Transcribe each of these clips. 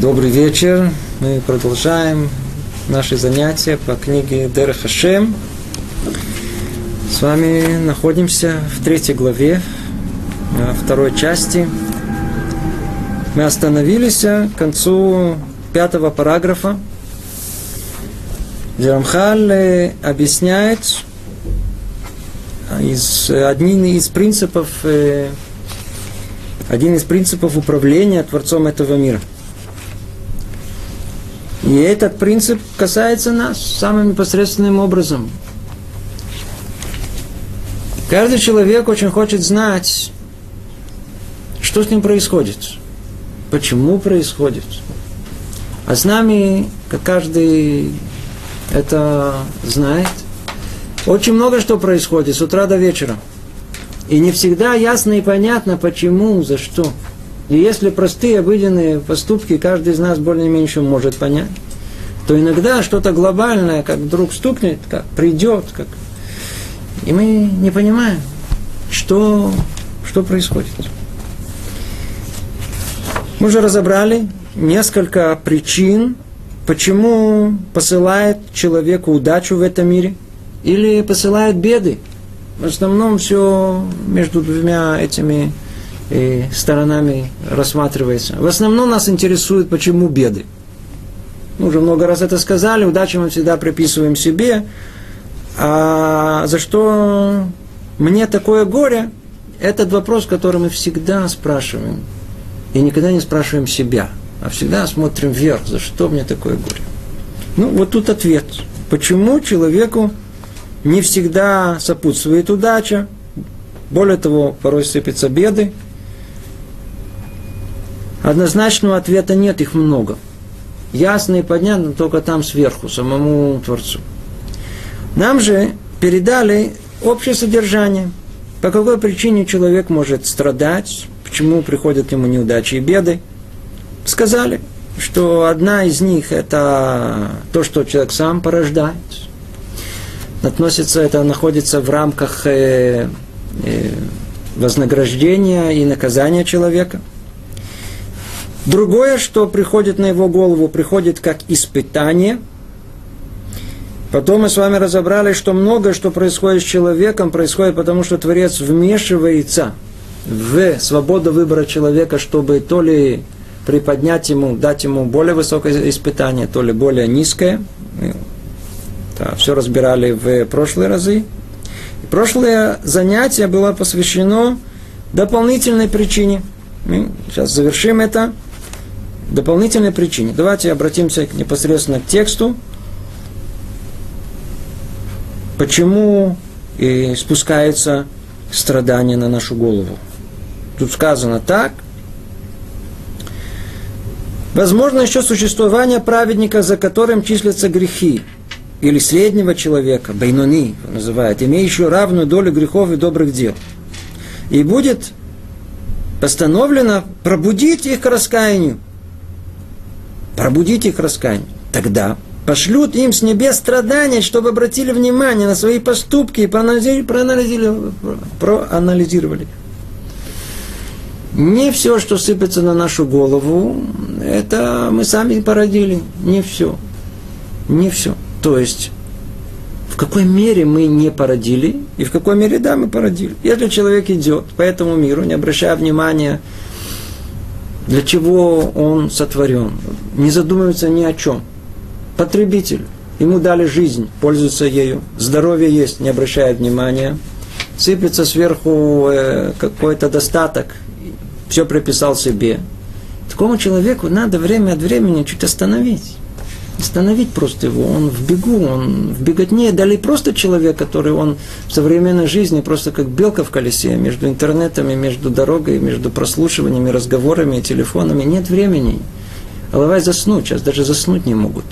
Добрый вечер. Мы продолжаем наши занятия по книге Дер Хашем. С вами находимся в третьей главе, второй части. Мы остановились к концу пятого параграфа, где э, объясняет из, один из принципов э, один из принципов управления Творцом этого мира – и этот принцип касается нас самым непосредственным образом. Каждый человек очень хочет знать, что с ним происходит, почему происходит. А с нами, как каждый это знает, очень много что происходит с утра до вечера. И не всегда ясно и понятно, почему, за что. И если простые, обыденные поступки каждый из нас более-менее может понять, то иногда что-то глобальное, как вдруг стукнет, как придет, как... и мы не понимаем, что, что происходит. Мы уже разобрали несколько причин, почему посылает человеку удачу в этом мире или посылает беды. В основном все между двумя этими и сторонами рассматривается. В основном нас интересует, почему беды. Мы уже много раз это сказали, удачу мы всегда приписываем себе. А за что мне такое горе, этот вопрос, который мы всегда спрашиваем. И никогда не спрашиваем себя, а всегда смотрим вверх, за что мне такое горе. Ну, вот тут ответ. Почему человеку не всегда сопутствует удача, более того, порой сыпятся беды, Однозначного ответа нет, их много. Ясно и понятно только там сверху, самому Творцу. Нам же передали общее содержание. По какой причине человек может страдать, почему приходят ему неудачи и беды. Сказали, что одна из них это то, что человек сам порождает. Относится, это находится в рамках э, э, вознаграждения и наказания человека – Другое, что приходит на его голову, приходит как испытание. Потом мы с вами разобрали, что многое, что происходит с человеком, происходит потому, что Творец вмешивается в свободу выбора человека, чтобы то ли приподнять ему, дать ему более высокое испытание, то ли более низкое. Да, все разбирали в прошлые разы. И прошлое занятие было посвящено дополнительной причине. Мы сейчас завершим это дополнительной причине. Давайте обратимся непосредственно к тексту. Почему и спускается страдание на нашу голову? Тут сказано так. Возможно еще существование праведника, за которым числятся грехи, или среднего человека, байнони называют, имеющего равную долю грехов и добрых дел. И будет постановлено пробудить их к раскаянию, пробудить их раскаяние. Тогда пошлют им с небес страдания, чтобы обратили внимание на свои поступки и проанализировали. проанализировали. Не все, что сыпется на нашу голову, это мы сами породили. Не все. Не все. То есть, в какой мере мы не породили, и в какой мере, да, мы породили. Если человек идет по этому миру, не обращая внимания для чего он сотворен. Не задумывается ни о чем. Потребитель. Ему дали жизнь, пользуется ею. Здоровье есть, не обращает внимания. Сыпется сверху э, какой-то достаток. Все приписал себе. Такому человеку надо время от времени чуть остановить остановить просто его. Он в бегу, он в беготне. Дали просто человек, который он в современной жизни просто как белка в колесе, между интернетами, между дорогой, между прослушиваниями, разговорами, телефонами. Нет времени. Алавай заснуть, сейчас даже заснуть не могут.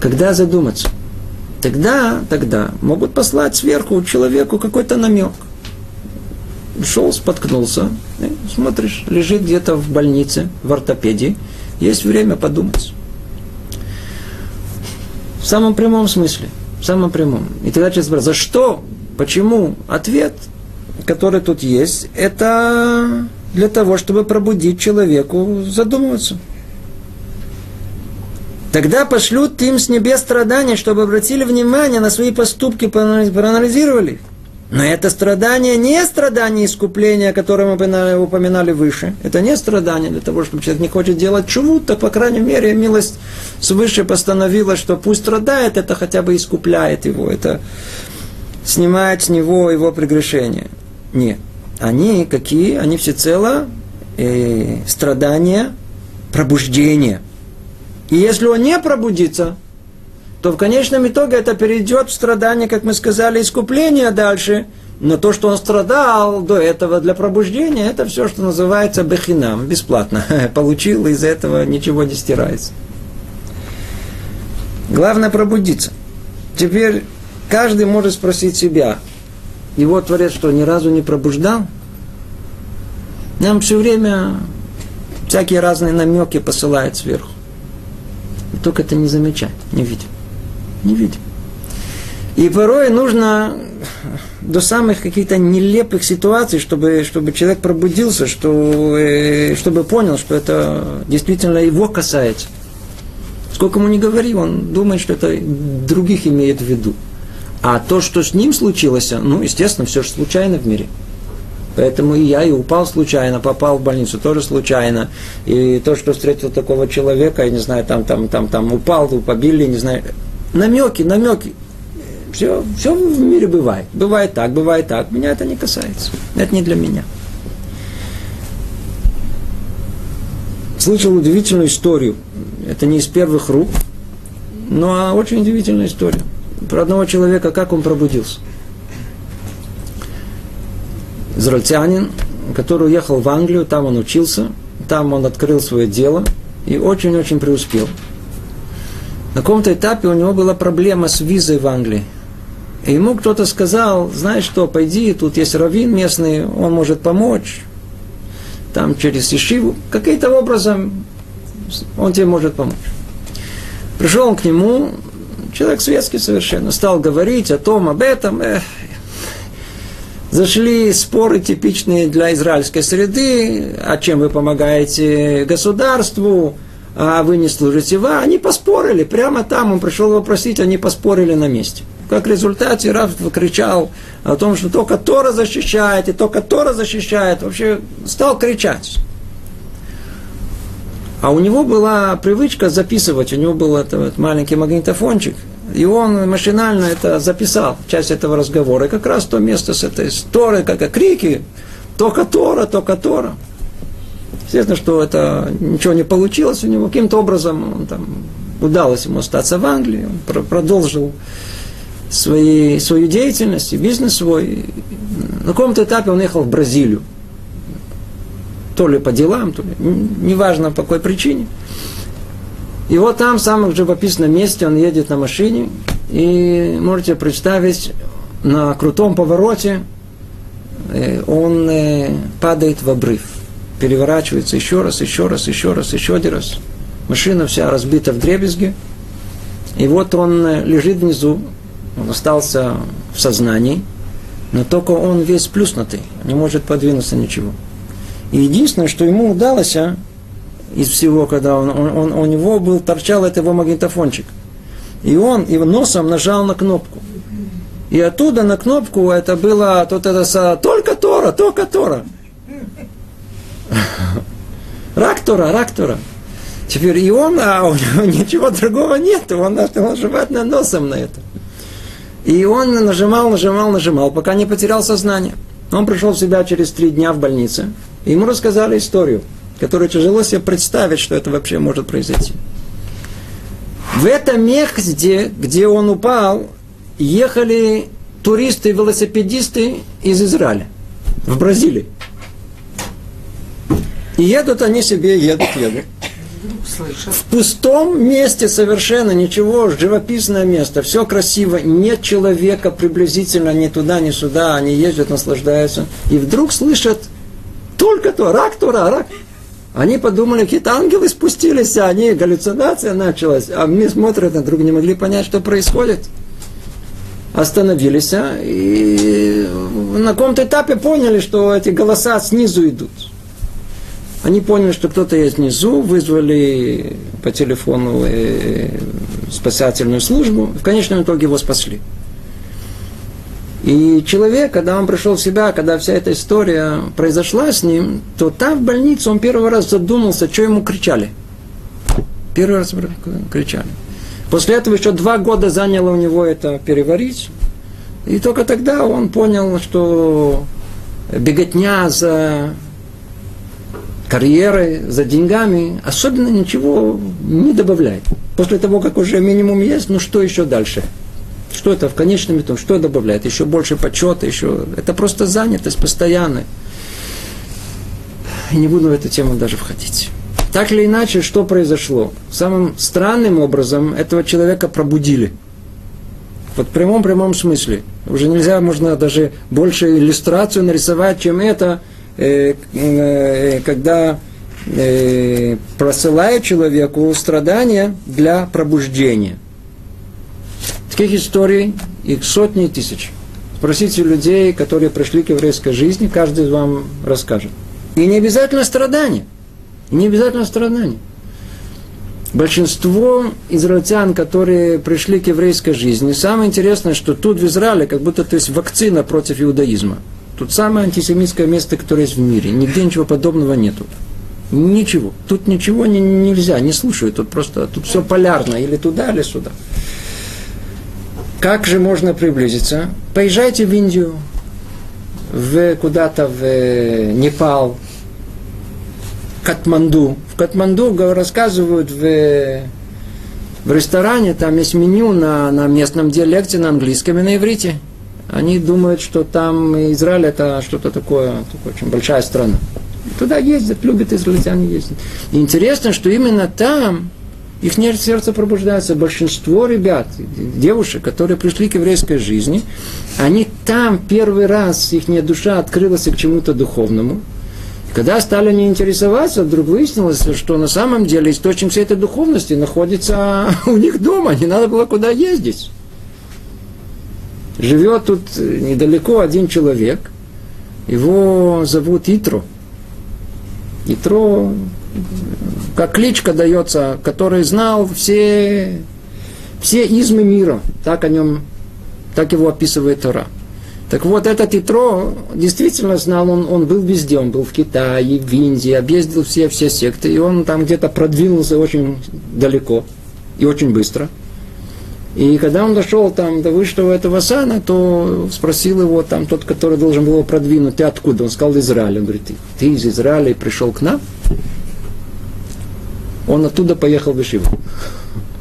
Когда задуматься? Тогда, тогда могут послать сверху человеку какой-то намек. Шел, споткнулся, смотришь, лежит где-то в больнице, в ортопедии – есть время подумать. В самом прямом смысле. В самом прямом. И тогда человек спрашивает, за что? Почему? Ответ, который тут есть, это для того, чтобы пробудить человеку задумываться. Тогда пошлют им с небес страдания, чтобы обратили внимание на свои поступки, проанализировали. Но это страдание не страдание искупления, которое мы упоминали выше. Это не страдание для того, чтобы человек не хочет делать чуву, так, по крайней мере, милость свыше постановила, что пусть страдает, это хотя бы искупляет его, это снимает с него его прегрешение. Нет. Они какие? Они всецело э, страдания пробуждения – и если он не пробудится, то в конечном итоге это перейдет в страдание, как мы сказали, искупление дальше. Но то, что он страдал до этого для пробуждения, это все, что называется бехинам, бесплатно. Получил, из этого ничего не стирается. Главное пробудиться. Теперь каждый может спросить себя, его Творец что, ни разу не пробуждал? Нам все время всякие разные намеки посылает сверху только это не замечать, не видим. Не видим. И порой нужно до самых каких-то нелепых ситуаций, чтобы, чтобы человек пробудился, что, э, чтобы понял, что это действительно его касается. Сколько ему не говори, он думает, что это других имеет в виду. А то, что с ним случилось, ну, естественно, все же случайно в мире – Поэтому и я и упал случайно, попал в больницу тоже случайно. И то, что встретил такого человека, я не знаю, там, там, там, там упал, побили, не знаю. Намеки, намеки. Все, все в мире бывает. Бывает так, бывает так. Меня это не касается. Это не для меня. Слышал удивительную историю. Это не из первых рук, но очень удивительная история. Про одного человека, как он пробудился израильтянин, который уехал в Англию, там он учился, там он открыл свое дело и очень-очень преуспел. На каком-то этапе у него была проблема с визой в Англии. И ему кто-то сказал, знаешь что, пойди, тут есть раввин местный, он может помочь. Там через Ишиву, каким-то образом он тебе может помочь. Пришел он к нему, человек светский совершенно, стал говорить о том, об этом. Эх, Зашли споры типичные для израильской среды, о чем вы помогаете государству, а вы не служите ва. Они поспорили, прямо там он пришел вопросить, они поспорили на месте. Как в результате Раф кричал о том, что только Тора защищает, и только Тора защищает. Вообще стал кричать. А у него была привычка записывать, у него был этот маленький магнитофончик – и он машинально это записал, часть этого разговора. И как раз то место с этой Торы, как крики, только Тора, только Тора. Естественно, что это ничего не получилось у него. Каким-то образом он там, удалось ему остаться в Англии. Он продолжил свои, свою деятельность и бизнес свой. На каком-то этапе он ехал в Бразилию. То ли по делам, то ли неважно по какой причине. И вот там, в самом живописном месте, он едет на машине, и можете представить, на крутом повороте э, он э, падает в обрыв, переворачивается еще раз, еще раз, еще раз, еще один раз. Машина вся разбита в дребезги, и вот он э, лежит внизу, он остался в сознании, но только он весь плюснутый, не может подвинуться ничего. И единственное, что ему удалось, а, из всего, когда он, он, он, у него был, торчал этот его магнитофончик. И он его носом нажал на кнопку. И оттуда на кнопку это было тут это только Тора, только Тора. Рак Тора, рак Тора. Теперь и он, а у него ничего другого нет, он нажимает на носом на это. И он нажимал, нажимал, нажимал, пока не потерял сознание. Он пришел в себя через три дня в больнице. И ему рассказали историю которую тяжело себе представить, что это вообще может произойти. В этом месте, где он упал, ехали туристы, велосипедисты из Израиля, в Бразилии. И едут они себе, едут, едут. В пустом месте совершенно ничего, живописное место, все красиво, нет человека приблизительно ни туда, ни сюда, они ездят, наслаждаются. И вдруг слышат только то, рак, то, рак. Они подумали, какие-то ангелы спустились, а они, галлюцинация началась. А мы смотрят на друг, не могли понять, что происходит. Остановились, а, и на каком-то этапе поняли, что эти голоса снизу идут. Они поняли, что кто-то есть внизу, вызвали по телефону э, спасательную службу. В конечном итоге его спасли. И человек, когда он пришел в себя, когда вся эта история произошла с ним, то там в больнице он первый раз задумался, что ему кричали. Первый раз кричали. После этого еще два года заняло у него это переварить. И только тогда он понял, что беготня за карьерой, за деньгами особенно ничего не добавляет. После того, как уже минимум есть, ну что еще дальше? Что это в конечном итоге? Что добавляет? Еще больше почета, еще... Это просто занятость постоянная. И не буду в эту тему даже входить. Так или иначе, что произошло? Самым странным образом этого человека пробудили. Вот в прямом-прямом смысле. Уже нельзя, можно даже больше иллюстрацию нарисовать, чем это, когда э, просылает человеку страдания для пробуждения. Таких историй их сотни тысяч. Спросите людей, которые пришли к еврейской жизни, каждый вам расскажет. И не обязательно страдания. И не обязательно страдания. Большинство израильтян, которые пришли к еврейской жизни, самое интересное, что тут в Израиле как будто то есть вакцина против иудаизма. Тут самое антисемитское место, которое есть в мире. Нигде ничего подобного нету. Ничего. Тут ничего не, нельзя, не слушают. Тут просто, тут все полярно. Или туда, или сюда. Как же можно приблизиться? Поезжайте в Индию, в, куда-то в э, Непал, Катманду. В Катманду рассказывают в, в ресторане, там есть меню на, на местном диалекте, на английском и на иврите. Они думают, что там Израиль это что-то такое, такое очень большая страна. Туда ездят, любят израильтяне ездить. И интересно, что именно там их сердце пробуждается. Большинство ребят, девушек, которые пришли к еврейской жизни, они там первый раз, их душа открылась к чему-то духовному. Когда стали не интересоваться, вдруг выяснилось, что на самом деле источник всей этой духовности находится у них дома, не надо было куда ездить. Живет тут недалеко один человек, его зовут Итро. Итро как кличка дается, который знал все, все измы мира. Так о нем, так его описывает Тора. Так вот, этот Итро действительно знал, он, он был везде, он был в Китае, в Индии, объездил все, все секты, и он там где-то продвинулся очень далеко и очень быстро. И когда он дошел там до высшего этого сана, то спросил его там тот, который должен был его продвинуть, ты откуда? Он сказал, Израиль. Он говорит, ты, из Израиля и пришел к нам? он оттуда поехал в Ишиву.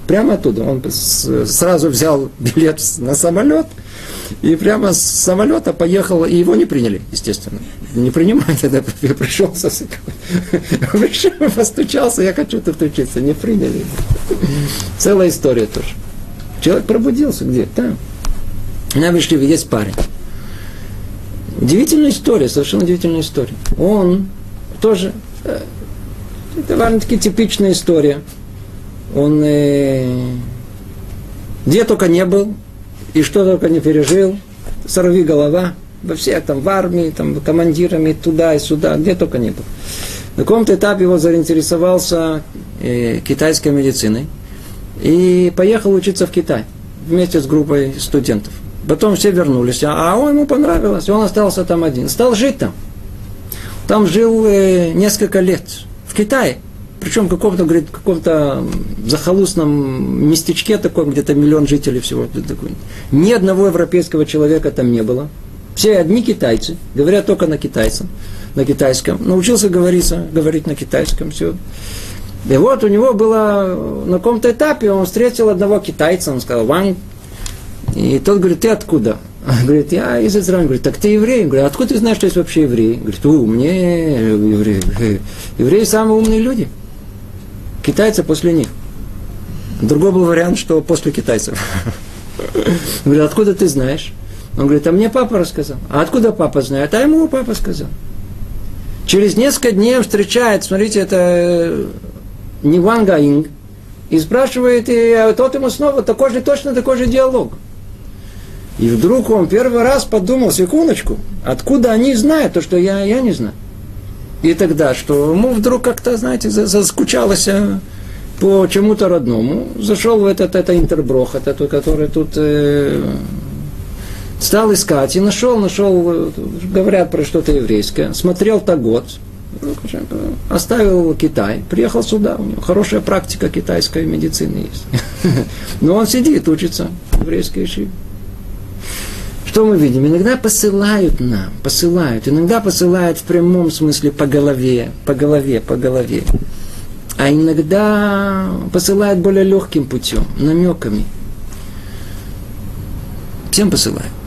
Прямо оттуда. Он сразу взял билет на самолет и прямо с самолета поехал, и его не приняли, естественно. Не принимают, тогда я пришел со Вышел, постучался, я хочу тут учиться. Не приняли. Целая история тоже. Человек пробудился где? Там. На Вишливе есть парень. Удивительная история, совершенно удивительная история. Он тоже э, это довольно-таки типичная история. Он э, где только не был, и что только не пережил, сорви голова, во всех там в армии, там командирами туда и сюда, где только не был. На каком-то этапе его заинтересовался э, китайской медициной и поехал учиться в Китай вместе с группой студентов. Потом все вернулись, а, а ему понравилось, он остался там один, стал жить там. Там жил э, несколько лет в Китае. Причем в каком-то, говорит, каком-то захолустном местечке таком, где-то миллион жителей всего. Ни одного европейского человека там не было. Все одни китайцы, говорят только на китайском, на китайском. Научился говорить, говорить на китайском, все. И вот у него было на каком-то этапе, он встретил одного китайца, он сказал, Ван, и тот говорит, ты откуда? Говорит, я из Израиля. Говорит, так ты еврей? Говорит, откуда ты знаешь, что есть вообще евреи? Говорит, у, мне евреи. Евреи самые умные люди. Китайцы после них. Другой был вариант, что после китайцев. Говорит, откуда ты знаешь? Он говорит, а мне папа рассказал. А откуда папа знает? А ему папа сказал. Через несколько дней встречает, смотрите, это э, не Ван Гаинг, и спрашивает, и тот ему снова такой же, точно такой же диалог. И вдруг он первый раз подумал, секундочку, откуда они знают то, что я, я не знаю. И тогда, что ему вдруг как-то, знаете, заскучалось э, по чему-то родному, зашел в этот, это интерброх, это, который тут э, стал искать и нашел, нашел, говорят про что-то еврейское, смотрел Тагот, оставил Китай, приехал сюда, у него хорошая практика китайской медицины есть. Но он сидит, учится в еврейской шиве. Что мы видим? Иногда посылают нам, посылают. Иногда посылают в прямом смысле по голове, по голове, по голове. А иногда посылают более легким путем, намеками. Всем посылают.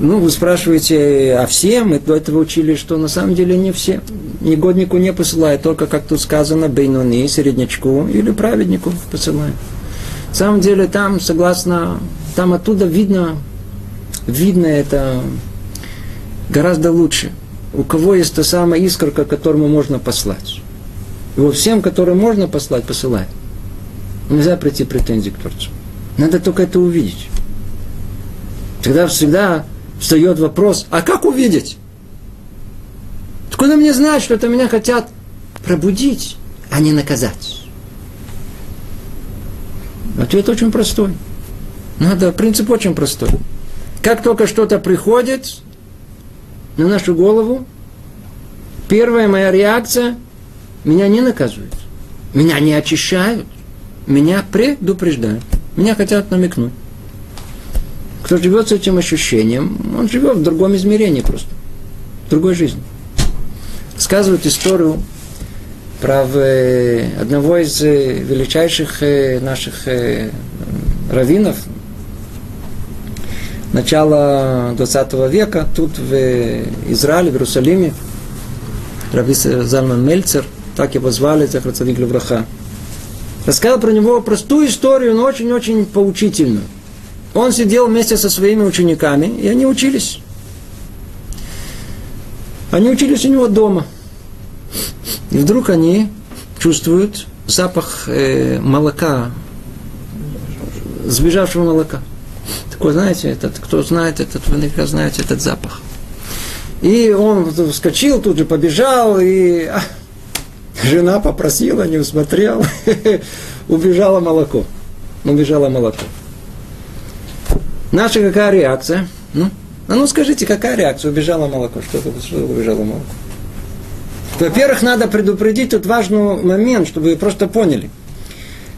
Ну, вы спрашиваете, а всем? Мы до этого учили, что на самом деле не все. Негоднику не посылают, только, как тут сказано, бейнони, середнячку или праведнику посылают. На самом деле там, согласно, там оттуда видно, видно это гораздо лучше. У кого есть та самая искорка, которому можно послать. Вот всем, которым можно послать, посылать. Нельзя прийти претензии к Творцу. Надо только это увидеть. Тогда всегда встает вопрос, а как увидеть? Откуда мне знать, что это меня хотят пробудить, а не наказать? Ответ очень простой. Надо, принцип очень простой. Как только что-то приходит на нашу голову, первая моя реакция – меня не наказывают, меня не очищают, меня предупреждают, меня хотят намекнуть. Кто живет с этим ощущением, он живет в другом измерении просто, в другой жизни. Сказывают историю про одного из э, величайших э, наших э, раввинов, начала 20 века, тут в Израиле, в Иерусалиме, Раби Залман Мельцер, так его звали, Захарцадик Левраха, рассказал про него простую историю, но очень-очень поучительную. Он сидел вместе со своими учениками, и они учились. Они учились у него дома. И вдруг они чувствуют запах э, молока, сбежавшего молока. Такой, знаете, этот, кто знает этот, вы наверняка знаете этот запах. И он вскочил, тут же побежал, и а, жена попросила, не усмотрел, убежало молоко. Убежало молоко. Наша какая реакция? Ну, а ну скажите, какая реакция? Убежало молоко. Что, что убежало молоко? Во-первых, надо предупредить тут важный момент, чтобы вы просто поняли.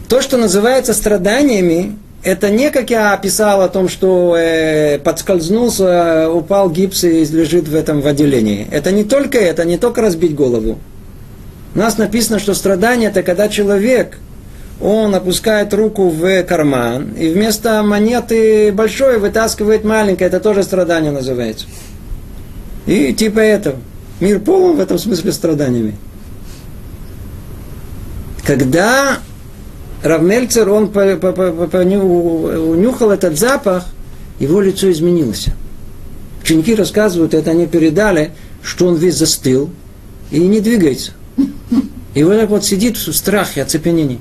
То, что называется страданиями, это не как я описал о том, что э, подскользнулся, упал гипс и лежит в этом в отделении. Это не только это, не только разбить голову. У нас написано, что страдание это когда человек он опускает руку в карман, и вместо монеты большой вытаскивает маленькое, это тоже страдание называется. И типа этого. Мир полон в этом смысле страданиями. Когда Равмельцер, он унюхал этот запах, его лицо изменилось. Ученики рассказывают, это они передали, что он весь застыл и не двигается. И вот так вот сидит в страхе, оцепенении.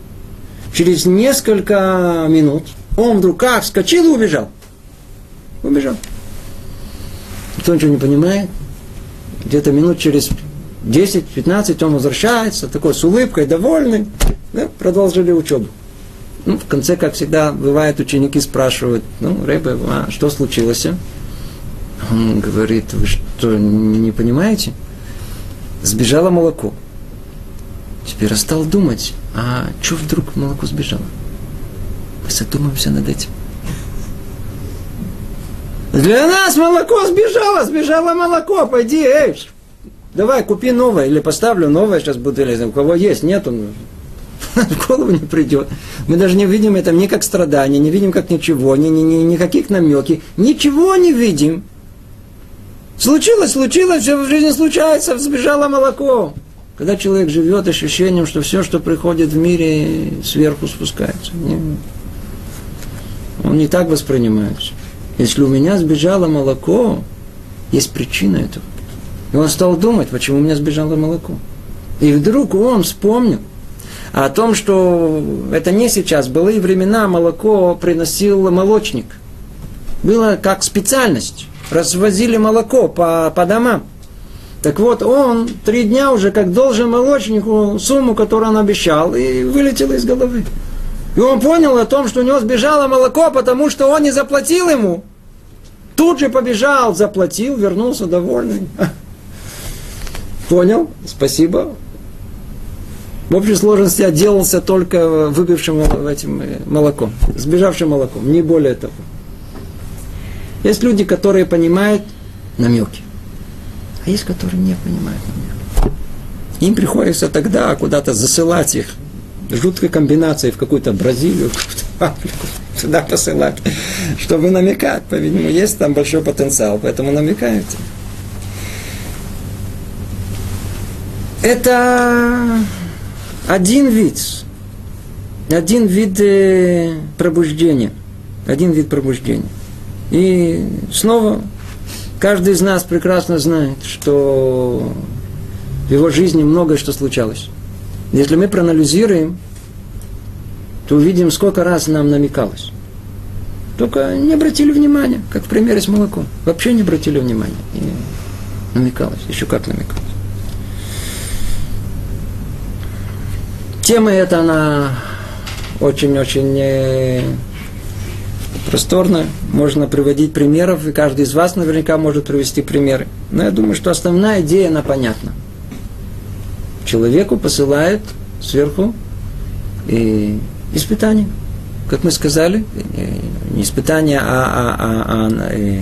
Через несколько минут он вдруг как вскочил и убежал. Убежал. Никто ничего не понимает. Где-то минут через 10-15 он возвращается, такой с улыбкой, довольный. Да, продолжили учебу. Ну, в конце, как всегда, бывает, ученики спрашивают, ну, Рэбе, а что случилось? Он говорит, вы что, не понимаете? Сбежало молоко. Теперь стал думать, а что вдруг молоко сбежало? Мы задумаемся над этим. Для нас молоко сбежало, сбежало молоко, пойди, эй, давай, купи новое, или поставлю новое, сейчас или у кого есть, нет, он в голову не придет. Мы даже не видим это ни как страдание, не видим как ничего, ни, ни, ни, никаких намеки, ничего не видим. Случилось, случилось, все в жизни случается, сбежало молоко. Когда человек живет ощущением, что все, что приходит в мире, сверху спускается. Он не так воспринимается. Если у меня сбежало молоко, есть причина этого. И он стал думать, почему у меня сбежало молоко. И вдруг он вспомнил о том, что это не сейчас, были времена, молоко приносил молочник. Было как специальность. Развозили молоко по, по домам. Так вот, он три дня уже как должен молочнику сумму, которую он обещал, и вылетел из головы. И он понял о том, что у него сбежало молоко, потому что он не заплатил ему. Тут же побежал, заплатил, вернулся довольный. Понял? Спасибо. В общей сложности отделался только выпившим этим молоком, сбежавшим молоком, не более того. Есть люди, которые понимают намеки, а есть, которые не понимают намеки. Им приходится тогда куда-то засылать их жуткой комбинацией в какую-то Бразилию, в сюда посылать, чтобы намекать. По-видимому, есть там большой потенциал, поэтому намекаете. Это один вид, один вид э, пробуждения, один вид пробуждения. И снова каждый из нас прекрасно знает, что в его жизни многое что случалось. Если мы проанализируем, то увидим, сколько раз нам намекалось. Только не обратили внимания, как в примере с молоком. Вообще не обратили внимания. И намекалось, еще как намекалось. Тема эта, она очень-очень э, просторная. Можно приводить примеров, и каждый из вас наверняка может привести примеры. Но я думаю, что основная идея, она понятна. Человеку посылает сверху и испытание. Как мы сказали, э, не испытание, а, а, а, а э,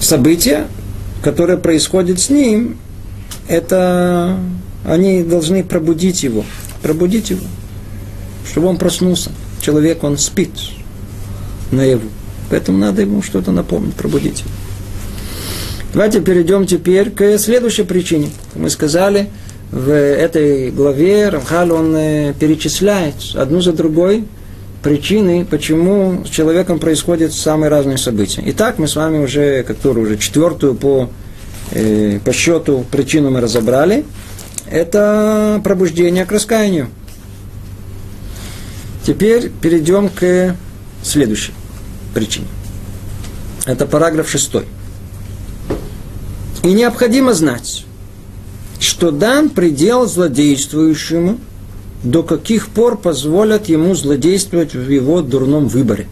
события, которое происходит с ним, это они должны пробудить его, пробудить его, чтобы он проснулся. Человек, он спит наяву. Поэтому надо ему что-то напомнить, пробудить. Давайте перейдем теперь к следующей причине. Мы сказали, в этой главе Рамхал он э, перечисляет одну за другой причины, почему с человеком происходят самые разные события. Итак, мы с вами уже, которую уже четвертую по, э, по счету причину мы разобрали. Это пробуждение к раскаянию. Теперь перейдем к следующей причине. Это параграф шестой. И необходимо знать, что дан предел злодействующему – до каких пор позволят ему злодействовать в его дурном выборе.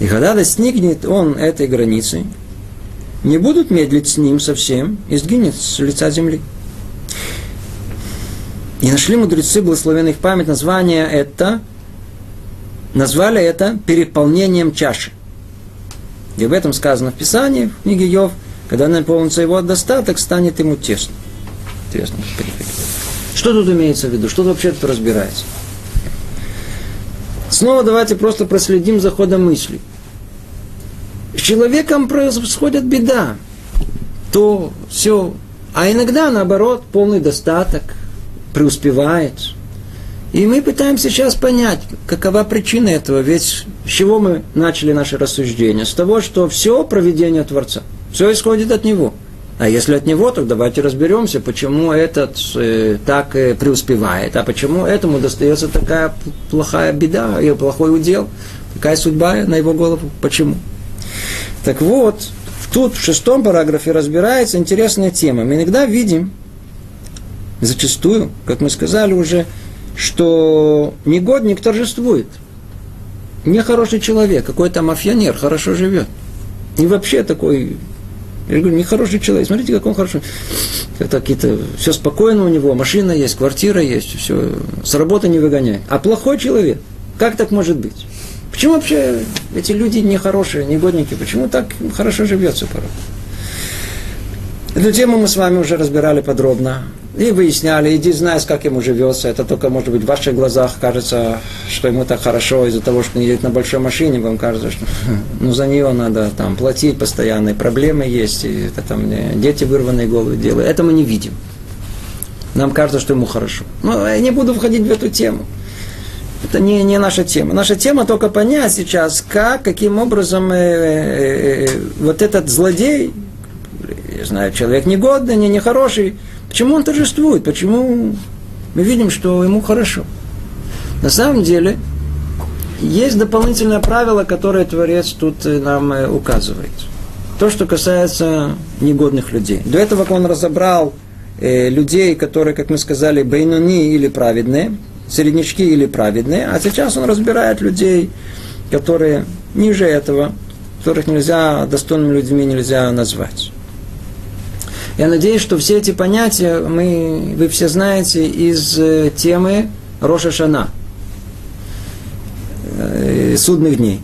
И когда достигнет он этой границы, не будут медлить с ним совсем и сгинет с лица земли. И нашли мудрецы благословенных память название это, назвали это переполнением чаши. И об этом сказано в Писании, в книге Йов, когда наполнится его достаток, станет ему тесно. Интересно. Что тут имеется в виду? Что вообще тут разбирается? Снова давайте просто проследим за ходом мысли. С человеком происходит беда. То все. А иногда, наоборот, полный достаток, преуспевает. И мы пытаемся сейчас понять, какова причина этого. Ведь с чего мы начали наше рассуждение? С того, что все проведение Творца. Все исходит от Него. А если от него, то давайте разберемся, почему этот э, так э, преуспевает, а почему этому достается такая плохая беда и плохой удел, такая судьба на его голову. Почему? Так вот, тут в шестом параграфе разбирается интересная тема. Мы иногда видим, зачастую, как мы сказали уже, что негодник торжествует. Нехороший человек, какой-то мафионер, хорошо живет. И вообще такой я говорю, нехороший человек. Смотрите, как он хороший. Это какие-то... Все спокойно у него, машина есть, квартира есть, все. С работы не выгоняет. А плохой человек. Как так может быть? Почему вообще эти люди нехорошие, негодники? Почему так хорошо живется порой? Эту тему мы с вами уже разбирали подробно. И выясняли, иди знаешь, как ему живется. Это только, может быть, в ваших глазах кажется, что ему так хорошо из-за того, что он едет на большой машине. Вам кажется, что ну, за нее надо там платить постоянные проблемы есть, и это там дети вырванные головы делают. Это мы не видим. Нам кажется, что ему хорошо. Но я не буду входить в эту тему. Это не, не наша тема. Наша тема только понять сейчас, как, каким образом э, э, э, вот этот злодей, я знаю, человек негодный, не нехороший, Почему он торжествует? Почему мы видим, что ему хорошо? На самом деле, Есть дополнительное правило, которое Творец тут нам указывает. То, что касается негодных людей. До этого он разобрал э, людей, которые, как мы сказали, бейнуни или праведные, среднячки или праведные, а сейчас он разбирает людей, которые ниже этого, которых нельзя, достойными людьми нельзя назвать. Я надеюсь, что все эти понятия мы, вы все знаете из э, темы Роша Шана, э, судных дней.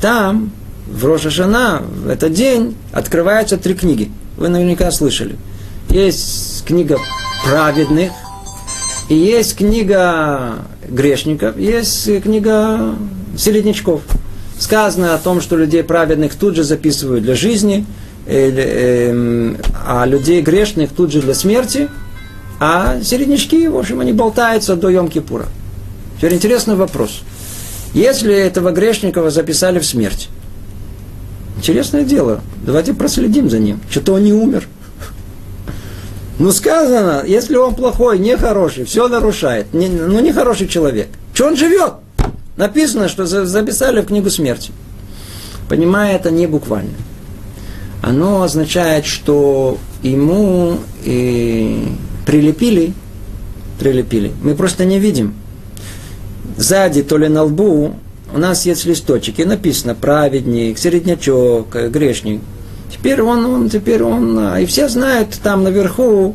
Там, в Роша Шана, в этот день, открываются три книги. Вы наверняка слышали. Есть книга праведных, и есть книга грешников, есть книга середнячков. Сказано о том, что людей праведных тут же записывают для жизни, а людей грешных тут же для смерти, а середнячки, в общем, они болтаются до Йом-Кипура. Теперь интересный вопрос. Если этого грешника записали в смерть, интересное дело, давайте проследим за ним, что-то он не умер. Ну, сказано, если он плохой, нехороший, все нарушает, не, ну, нехороший человек, что он живет? Написано, что записали в книгу смерти. Понимая это не буквально. Оно означает, что ему и прилепили, прилепили. Мы просто не видим. Сзади, то ли на лбу, у нас есть листочек, и написано праведник, середнячок, грешник. Теперь он, он, теперь он, и все знают там наверху,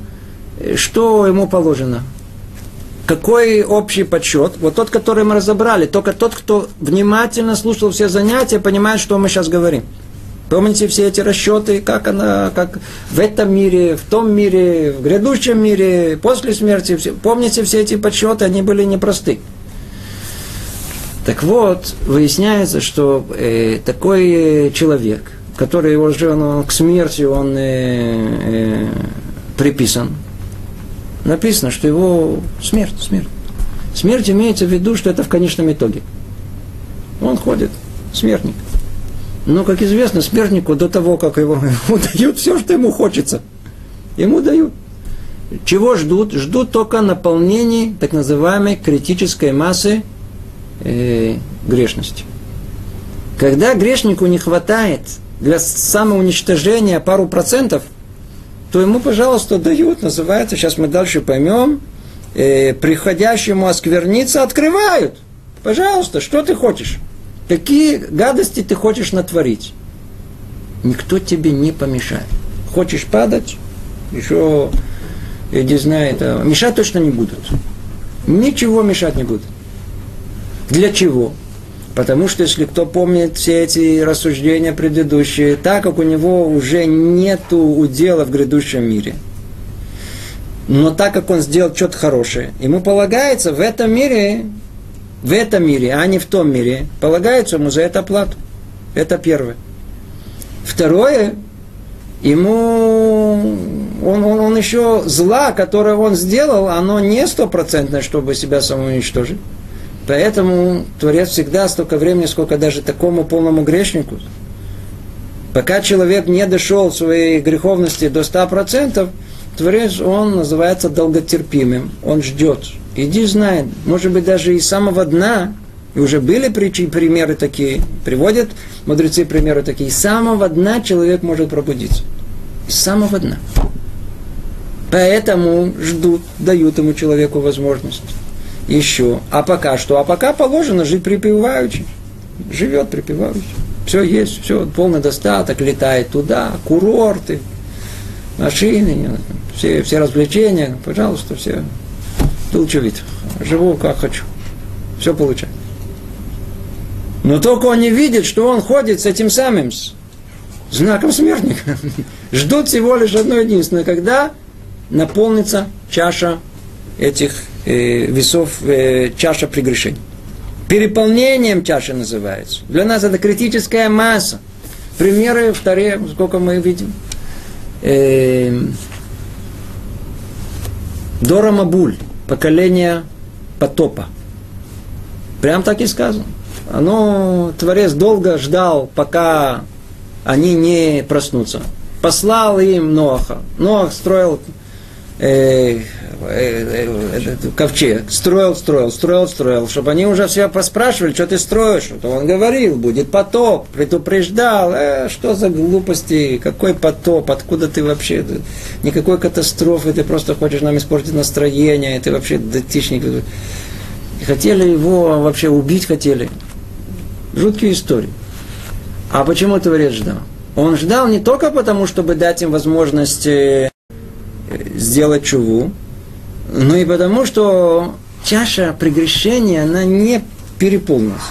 что ему положено – какой общий подсчет? Вот тот, который мы разобрали, только тот, кто внимательно слушал все занятия, понимает, что мы сейчас говорим. Помните все эти расчеты, как она, как в этом мире, в том мире, в грядущем мире, после смерти. Все, помните все эти подсчеты, они были непросты. Так вот, выясняется, что э, такой человек, который уже он, к смерти он э, э, приписан, написано, что его смерть, смерть. Смерть имеется в виду, что это в конечном итоге. Он ходит, смертник. Но, как известно, смертнику до того, как его, ему дают все, что ему хочется. Ему дают. Чего ждут? Ждут только наполнения так называемой критической массы э, грешности. Когда грешнику не хватает для самоуничтожения пару процентов – то ему, пожалуйста, дают, называется, сейчас мы дальше поймем, э, приходящему оскверниться открывают. Пожалуйста, что ты хочешь? Какие гадости ты хочешь натворить? Никто тебе не помешает. Хочешь падать? Еще, я не знаю, это, мешать точно не будут. Ничего мешать не будут. Для чего? Потому что, если кто помнит все эти рассуждения предыдущие, так как у него уже нет удела в грядущем мире, но так как он сделал что-то хорошее, ему полагается в этом мире, в этом мире, а не в том мире, полагается ему за это плату. Это первое. Второе, ему он, он, он еще зла, которое он сделал, оно не стопроцентное, чтобы себя самоуничтожить. Поэтому Творец всегда столько времени, сколько даже такому полному грешнику. Пока человек не дошел своей греховности до 100%, Творец, он называется долготерпимым. Он ждет. Иди знает. Может быть, даже из самого дна, и уже были притчи, примеры такие, приводят мудрецы примеры такие, из самого дна человек может пробудиться. Из самого дна. Поэтому ждут, дают ему человеку возможность еще. А пока что? А пока положено жить припеваючи. Живет припеваючи. Все есть, все, полный достаток, летает туда, курорты, машины, все, все развлечения, пожалуйста, все. Был вид. Живу как хочу. Все получаю. Но только он не видит, что он ходит с этим самым, знаком смертника. Ждут всего лишь одно единственное, когда наполнится чаша этих э, весов э, чаша прегрешений. Переполнением чаши называется. Для нас это критическая масса. Примеры вторые, сколько мы видим. Э, Дора Мабуль, поколение потопа. Прям так и сказано. Оно, Творец долго ждал, пока они не проснутся. Послал им Ноаха. Ноах строил э, э, э, ковчег, строил, строил, строил, строил, чтобы они уже все поспрашивали, что ты строишь. То он говорил, будет потоп, предупреждал, э, что за глупости, какой потоп, откуда ты вообще, никакой катастрофы, ты просто хочешь нам испортить настроение, ты вообще дотичник. Хотели его вообще убить хотели. Жуткие истории. А почему Творец ждал? Он ждал не только потому, чтобы дать им возможность э, сделать чуву, но и потому, что чаша прегрешения, она не переполнилась.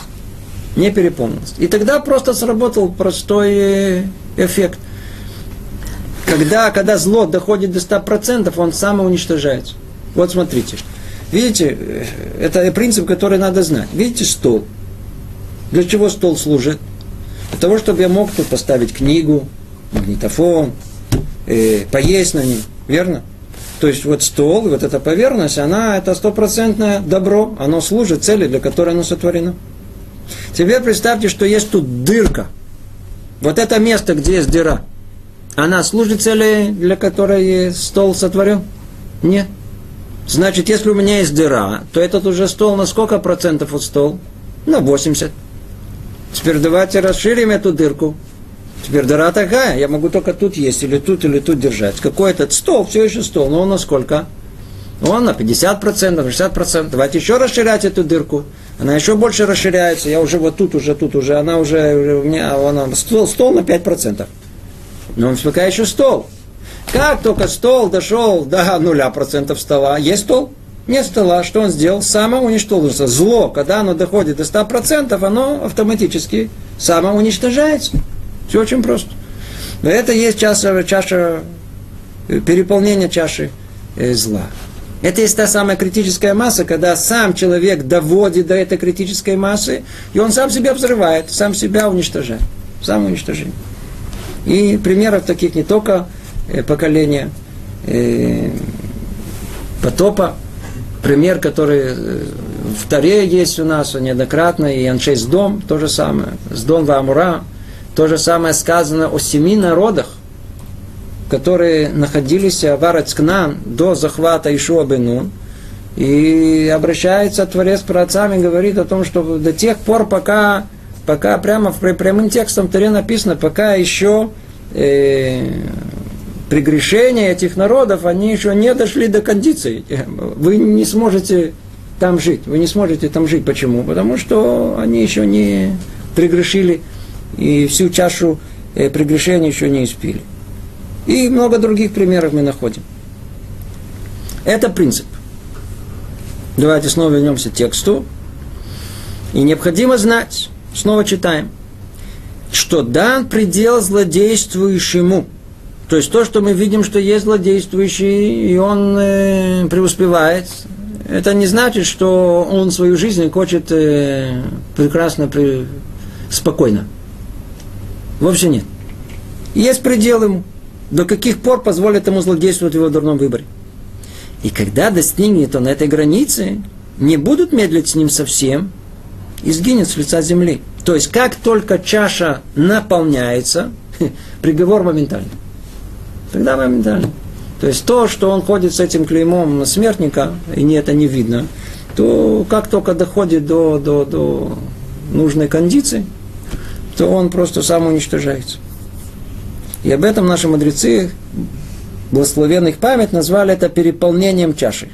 Не переполнилась. И тогда просто сработал простой эффект. Когда, когда зло доходит до 100%, он самоуничтожается. Вот смотрите. Видите, э, это принцип, который надо знать. Видите стол? Для чего стол служит? Для того, чтобы я мог тут поставить книгу, магнитофон, э, поесть на ней, верно? То есть вот стол, вот эта поверхность, она это стопроцентное добро, оно служит цели, для которой оно сотворено. Теперь представьте, что есть тут дырка. Вот это место, где есть дыра. Она служит цели, для которой стол сотворен? Нет. Значит, если у меня есть дыра, то этот уже стол на сколько процентов от стол? На 80. Теперь давайте расширим эту дырку. Теперь дыра такая, я могу только тут есть, или тут, или тут держать. Какой этот стол, все еще стол, но он на сколько? Он на 50%, 60%. Давайте еще расширять эту дырку. Она еще больше расширяется. Я уже вот тут, уже тут, уже она уже, у меня она, стол, стол на 5%. Но он пока еще стол. Как только стол дошел до нуля процентов стола, есть стол? Нет стола, что он сделал? Самоуничтожился. Зло, когда оно доходит до 100%, оно автоматически самоуничтожается. Все очень просто. Но это есть чаша, чаша э, переполнения чаши э, зла. Это есть та самая критическая масса, когда сам человек доводит до этой критической массы, и он сам себя взрывает, сам себя уничтожает. Сам уничтожение. И примеров таких не только э, поколения потопа, пример, который в Таре есть у нас неоднократно, и Аншей Сдом, то же самое, Сдом Вамура, то же самое сказано о семи народах, которые находились в Арацкнан до захвата Ишуа Бенун, и обращается Творец праотцам и говорит о том, что до тех пор, пока, пока прямо в прямым текстом Таре написано, пока еще э, прегрешения этих народов, они еще не дошли до кондиции. Вы не сможете там жить. Вы не сможете там жить. Почему? Потому что они еще не прегрешили и всю чашу э, прегрешения еще не испили. И много других примеров мы находим. Это принцип. Давайте снова вернемся к тексту. И необходимо знать, снова читаем, что дан предел злодействующему – то есть то, что мы видим, что есть злодействующий, и он э, преуспевает, это не значит, что он свою жизнь хочет э, прекрасно, при, спокойно. Вовсе нет. Есть предел ему. До каких пор позволит ему злодействовать в его дурном выборе. И когда достигнет он этой границы, не будут медлить с ним совсем, и сгинет с лица земли. То есть, как только чаша наполняется, приговор моментальный. Тогда моментально. То есть то, что он ходит с этим клеймом смертника, и не это не видно, то как только доходит до, до, до нужной кондиции, то он просто сам уничтожается. И об этом наши мудрецы, благословенных память, назвали это переполнением чаши.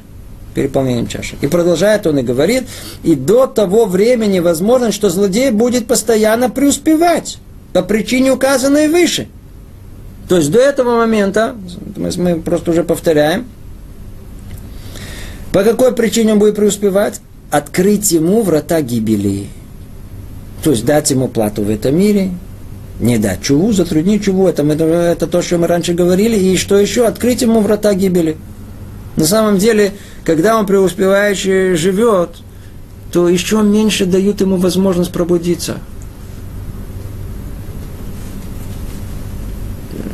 Переполнением чаши. И продолжает он и говорит, и до того времени возможно, что злодей будет постоянно преуспевать по причине указанной выше – то есть до этого момента, мы, просто уже повторяем, по какой причине он будет преуспевать? Открыть ему врата гибели. То есть дать ему плату в этом мире, не дать чуву, затруднить чуву, это, это, это то, что мы раньше говорили, и что еще? Открыть ему врата гибели. На самом деле, когда он преуспевающий живет, то еще меньше дают ему возможность пробудиться –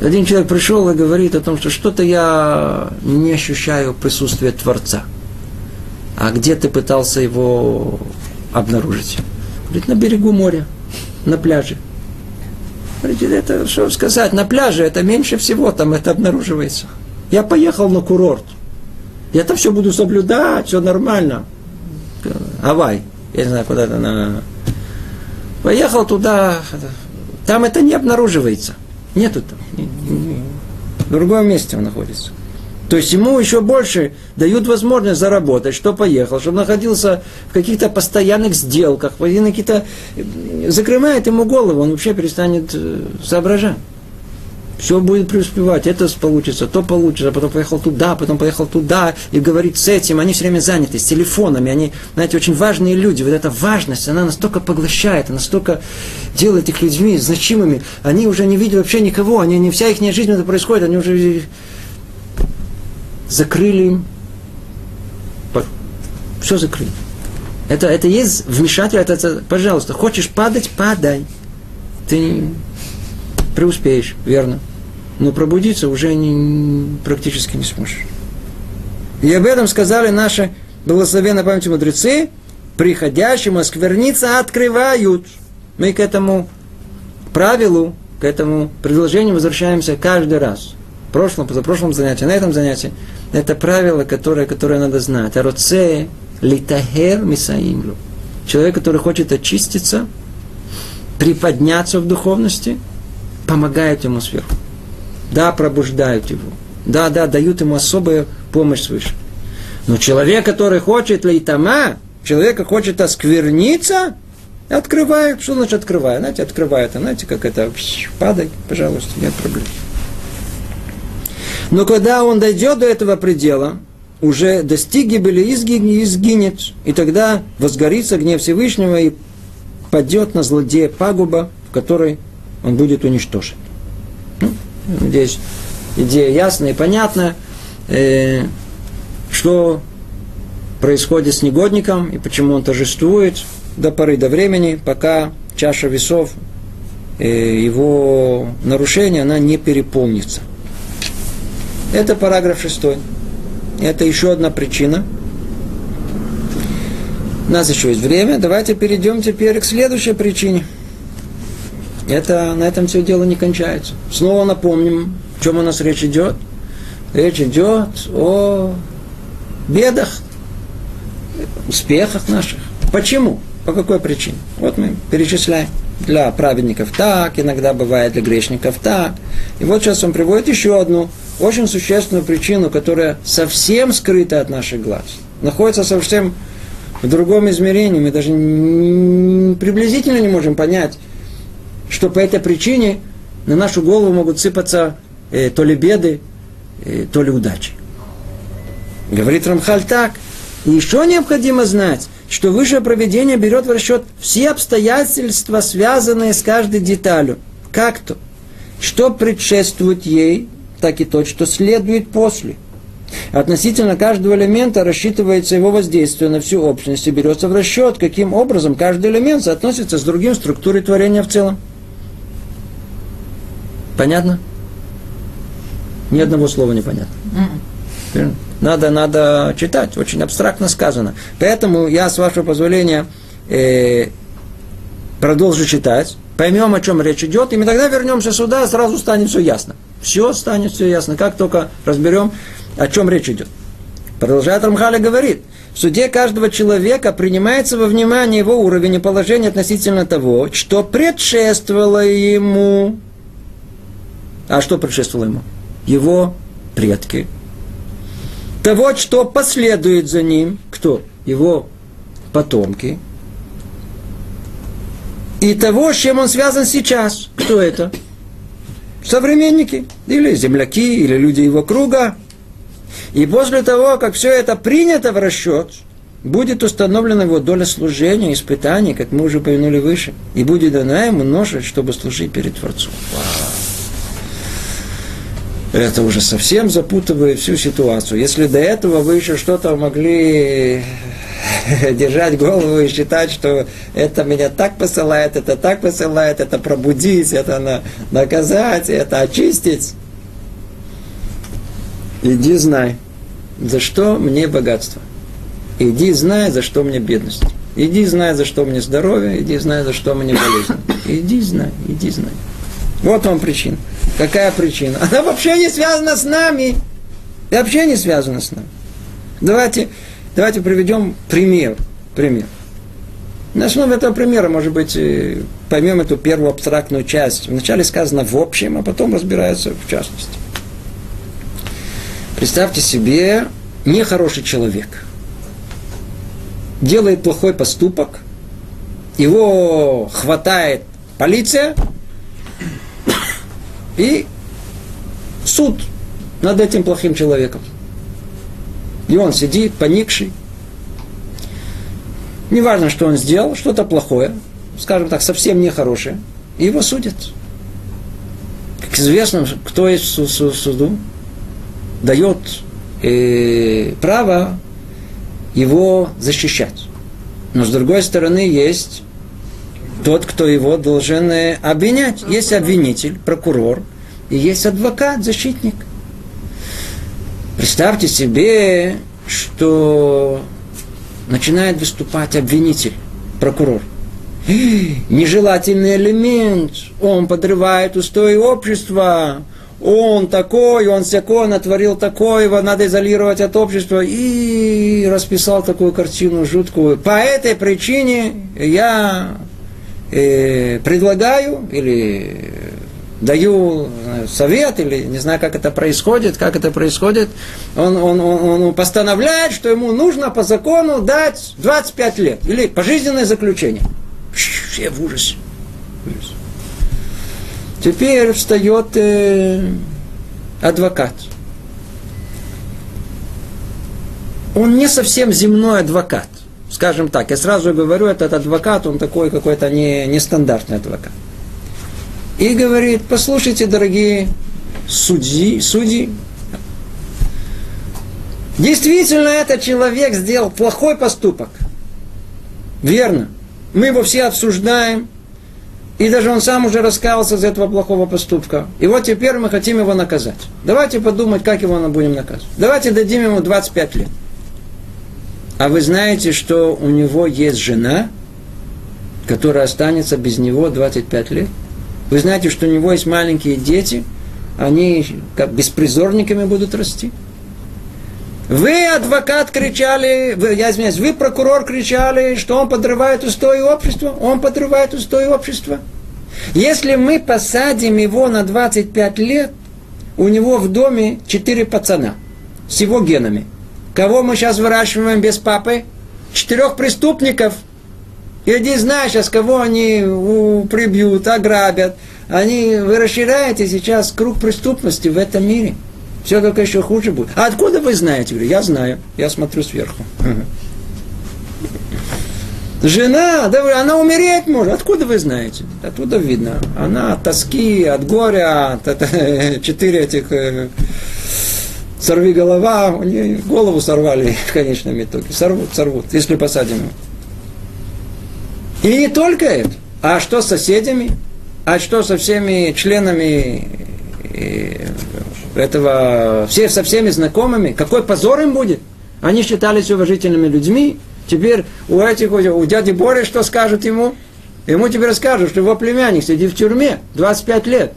Один человек пришел и говорит о том, что что-то я не ощущаю присутствия Творца. А где ты пытался его обнаружить? Говорит, на берегу моря, на пляже. Говорит, это что сказать, на пляже это меньше всего там это обнаруживается. Я поехал на курорт. Я это все буду соблюдать, все нормально. Авай, я не знаю, куда-то на... Поехал туда, там это не обнаруживается. Нету там. В другом месте он находится. То есть ему еще больше дают возможность заработать, что поехал, чтобы находился в каких-то постоянных сделках, какие-то закрывает ему голову, он вообще перестанет э, соображать. Все будет преуспевать, это получится, то получится, потом поехал туда, потом поехал туда, и говорит с этим, они все время заняты, с телефонами, они, знаете, очень важные люди, вот эта важность, она настолько поглощает, настолько делает их людьми значимыми, они уже не видят вообще никого, они, не вся их жизнь это происходит, они уже закрыли им, все закрыли. Это, это есть вмешательство, это, это, пожалуйста, хочешь падать, падай. Ты преуспеешь, верно. Но пробудиться уже не, практически не сможешь. И об этом сказали наши благословенные памяти мудрецы, приходящему скверниться открывают. Мы к этому правилу, к этому предложению возвращаемся каждый раз. Прошлом, позапрошлом занятии, на этом занятии. Это правило, которое, которое надо знать. Ароце литахер мисаимлю. Человек, который хочет очиститься, приподняться в духовности – помогают ему сверху. Да, пробуждают его. Да, да, дают ему особую помощь свыше. Но человек, который хочет лейтама, человек хочет оскверниться, открывает. Что значит открывает? Знаете, открывает. Знаете, как это падай, пожалуйста, нет проблем. Но когда он дойдет до этого предела, уже достиг гибели и изгинет, и тогда возгорится гнев Всевышнего и падет на злодея пагуба, в которой он будет уничтожен. Ну, надеюсь, идея ясная и понятная, э, что происходит с негодником и почему он торжествует до поры до времени, пока чаша весов э, его нарушения, она не переполнится. Это параграф шестой. Это еще одна причина. У нас еще есть время. Давайте перейдем теперь к следующей причине – это, на этом все дело не кончается. Снова напомним, о чем у нас речь идет. Речь идет о бедах, успехах наших. Почему? По какой причине? Вот мы перечисляем. Для праведников так, иногда бывает для грешников так. И вот сейчас он приводит еще одну очень существенную причину, которая совсем скрыта от наших глаз. Находится совсем в другом измерении. Мы даже приблизительно не можем понять, что по этой причине на нашу голову могут сыпаться э, то ли беды, э, то ли удачи. Говорит Рамхаль так. И еще необходимо знать, что высшее проведение берет в расчет все обстоятельства, связанные с каждой деталью. Как то? Что предшествует ей, так и то, что следует после. Относительно каждого элемента рассчитывается его воздействие на всю общность и берется в расчет, каким образом каждый элемент соотносится с другим структурой творения в целом. Понятно? Ни одного слова не понятно. Надо, надо читать, очень абстрактно сказано. Поэтому я, с вашего позволения, э, продолжу читать, поймем, о чем речь идет, и мы тогда вернемся сюда, сразу станет все ясно. Все станет все ясно, как только разберем, о чем речь идет. Продолжает Рамхаля говорит, в суде каждого человека принимается во внимание его уровень и положение относительно того, что предшествовало ему а что предшествовало ему? Его предки. Того, что последует за ним, кто? Его потомки. И того, с чем он связан сейчас. Кто это? Современники, или земляки, или люди его круга. И после того, как все это принято в расчет, будет установлена его доля служения, испытаний, как мы уже упомянули выше, и будет дана ему ноша, чтобы служить перед Творцом. Это уже совсем запутывает всю ситуацию. Если до этого вы еще что-то могли держать голову и считать, что это меня так посылает, это так посылает, это пробудить, это на, наказать, это очистить. Иди знай, за что мне богатство. Иди знай, за что мне бедность. Иди знай, за что мне здоровье, иди знай, за что мне болезнь. Иди знай, иди знай. Вот вам причина. Какая причина? Она вообще не связана с нами. И вообще не связана с нами. Давайте, давайте приведем пример. пример. На основе этого примера, может быть, э, поймем эту первую абстрактную часть. Вначале сказано в общем, а потом разбирается в частности. Представьте себе нехороший человек. Делает плохой поступок, его хватает полиция и суд над этим плохим человеком. И он сидит, поникший. Неважно, что он сделал, что-то плохое, скажем так, совсем нехорошее, и его судят. Как известно, кто в суду, дает э, право его защищать. Но с другой стороны есть тот, кто его должен э, обвинять. Есть обвинитель, прокурор, и есть адвокат, защитник. Представьте себе, что начинает выступать обвинитель, прокурор. Нежелательный элемент, он подрывает устои общества, он такой, он всякой, натворил такое, его надо изолировать от общества. И расписал такую картину жуткую. По этой причине я э, предлагаю или даю совет, или не знаю, как это происходит, как это происходит, он, он, он, он постановляет, что ему нужно по закону дать 25 лет, или пожизненное заключение. Все в ужасе. Теперь встает э, адвокат. Он не совсем земной адвокат. Скажем так, я сразу говорю, этот адвокат, он такой какой-то не, нестандартный адвокат. И говорит, послушайте, дорогие судьи, судьи, действительно этот человек сделал плохой поступок. Верно. Мы его все обсуждаем, и даже он сам уже раскаялся из этого плохого поступка. И вот теперь мы хотим его наказать. Давайте подумать, как его мы будем наказывать. Давайте дадим ему 25 лет. А вы знаете, что у него есть жена, которая останется без него 25 лет? Вы знаете, что у него есть маленькие дети, они как беспризорниками будут расти? Вы, адвокат, кричали, вы, я извиняюсь, вы, прокурор, кричали, что он подрывает устои общества. Он подрывает устои общества. Если мы посадим его на 25 лет, у него в доме 4 пацана с его генами. Кого мы сейчас выращиваем без папы? Четырех преступников. Иди знаешь, сейчас кого они прибьют, ограбят. Они, вы расширяете сейчас круг преступности в этом мире – все только еще хуже будет. А откуда вы знаете? Говорю, я знаю, я смотрю сверху. Жена, да, она умереть может. Откуда вы знаете? Оттуда видно. Она от тоски, от горя, от, от четыре этих э, сорви голова, у нее голову сорвали в конечном итоге. Сорвут, сорвут, если посадим И не только это. А что с соседями? А что со всеми членами э, этого, все со всеми знакомыми, какой позор им будет? Они считались уважительными людьми. Теперь у этих, у дяди Бори что скажут ему? Ему теперь скажут, что его племянник сидит в тюрьме 25 лет.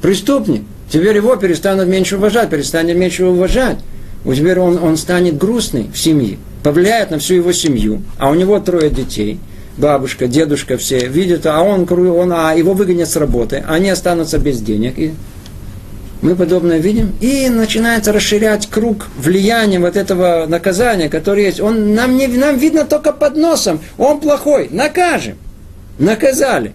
Преступник. Теперь его перестанут меньше уважать, перестанет меньше уважать. Теперь он, он станет грустный в семье. Повлияет на всю его семью. А у него трое детей. Бабушка, дедушка все видят, а он, он а его выгонят с работы. Они останутся без денег. И мы подобное видим, и начинается расширять круг влияния вот этого наказания, которое есть. Он, нам, не, нам видно только под носом, он плохой, накажем. Наказали.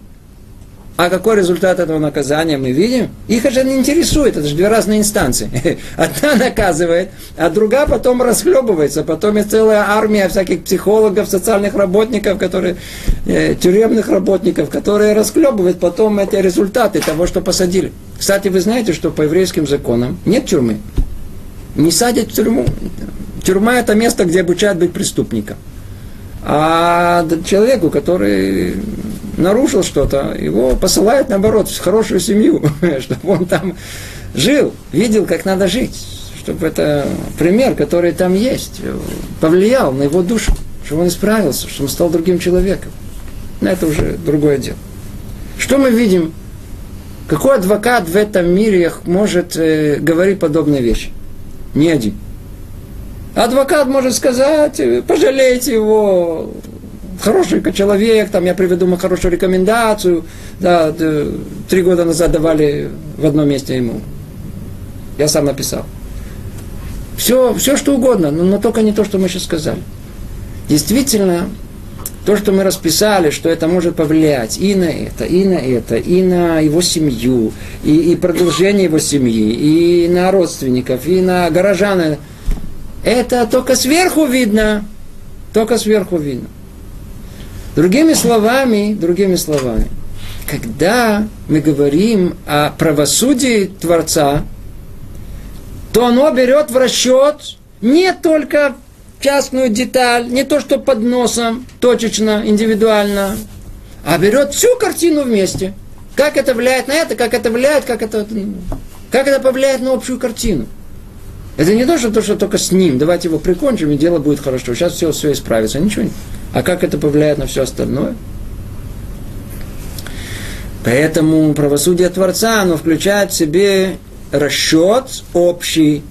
А какой результат этого наказания мы видим? Их это не интересует, это же две разные инстанции. Одна наказывает, а другая потом расхлебывается. Потом есть целая армия всяких психологов, социальных работников, которые, э, тюремных работников, которые расхлебывают потом эти результаты того, что посадили. Кстати, вы знаете, что по еврейским законам нет тюрьмы. Не садят в тюрьму. Тюрьма это место, где обучают быть преступником. А человеку, который нарушил что-то, его посылают, наоборот, в хорошую семью, чтобы он там жил, видел, как надо жить, чтобы это пример, который там есть, повлиял на его душу, чтобы он исправился, чтобы он стал другим человеком. Но это уже другое дело. Что мы видим? Какой адвокат в этом мире может э, говорить подобные вещи? Ни один. Адвокат может сказать, пожалейте его, хороший человек, там я приведу ему хорошую рекомендацию. Да, три года назад давали в одном месте ему. Я сам написал. Все, все что угодно, но, но только не то, что мы сейчас сказали. Действительно, то, что мы расписали, что это может повлиять и на это, и на это, и на его семью, и, и продолжение его семьи, и на родственников, и на горожан, это только сверху видно. Только сверху видно. Другими словами, другими словами, когда мы говорим о правосудии Творца, то оно берет в расчет не только частную деталь, не то, что под носом, точечно, индивидуально, а берет всю картину вместе. Как это влияет на это, как это влияет, как это, как это повлияет на общую картину. Это не то, что, то, что только с ним, давайте его прикончим, и дело будет хорошо. Сейчас все, все исправится. Ничего не. А как это повлияет на все остальное? Поэтому правосудие Творца, оно включает в себе расчет общий.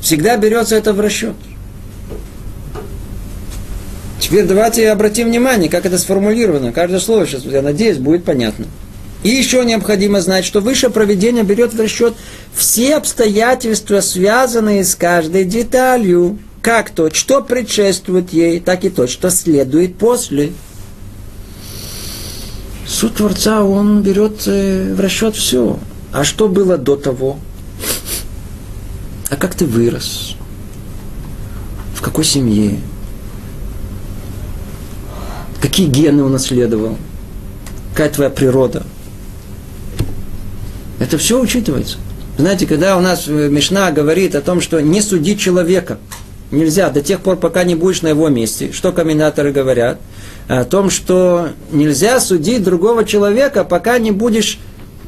Всегда берется это в расчет. Теперь давайте обратим внимание, как это сформулировано. Каждое слово сейчас, я надеюсь, будет понятно. И еще необходимо знать, что высшее проведение берет в расчет все обстоятельства, связанные с каждой деталью, как то, что предшествует ей, так и то, что следует после. Суд Творца, он берет э, в расчет все. А что было до того? А как ты вырос? В какой семье? Какие гены унаследовал? Какая твоя природа? Это все учитывается. Знаете, когда у нас Мишна говорит о том, что не судить человека, нельзя до тех пор, пока не будешь на его месте, что комментаторы говорят, о том, что нельзя судить другого человека, пока не будешь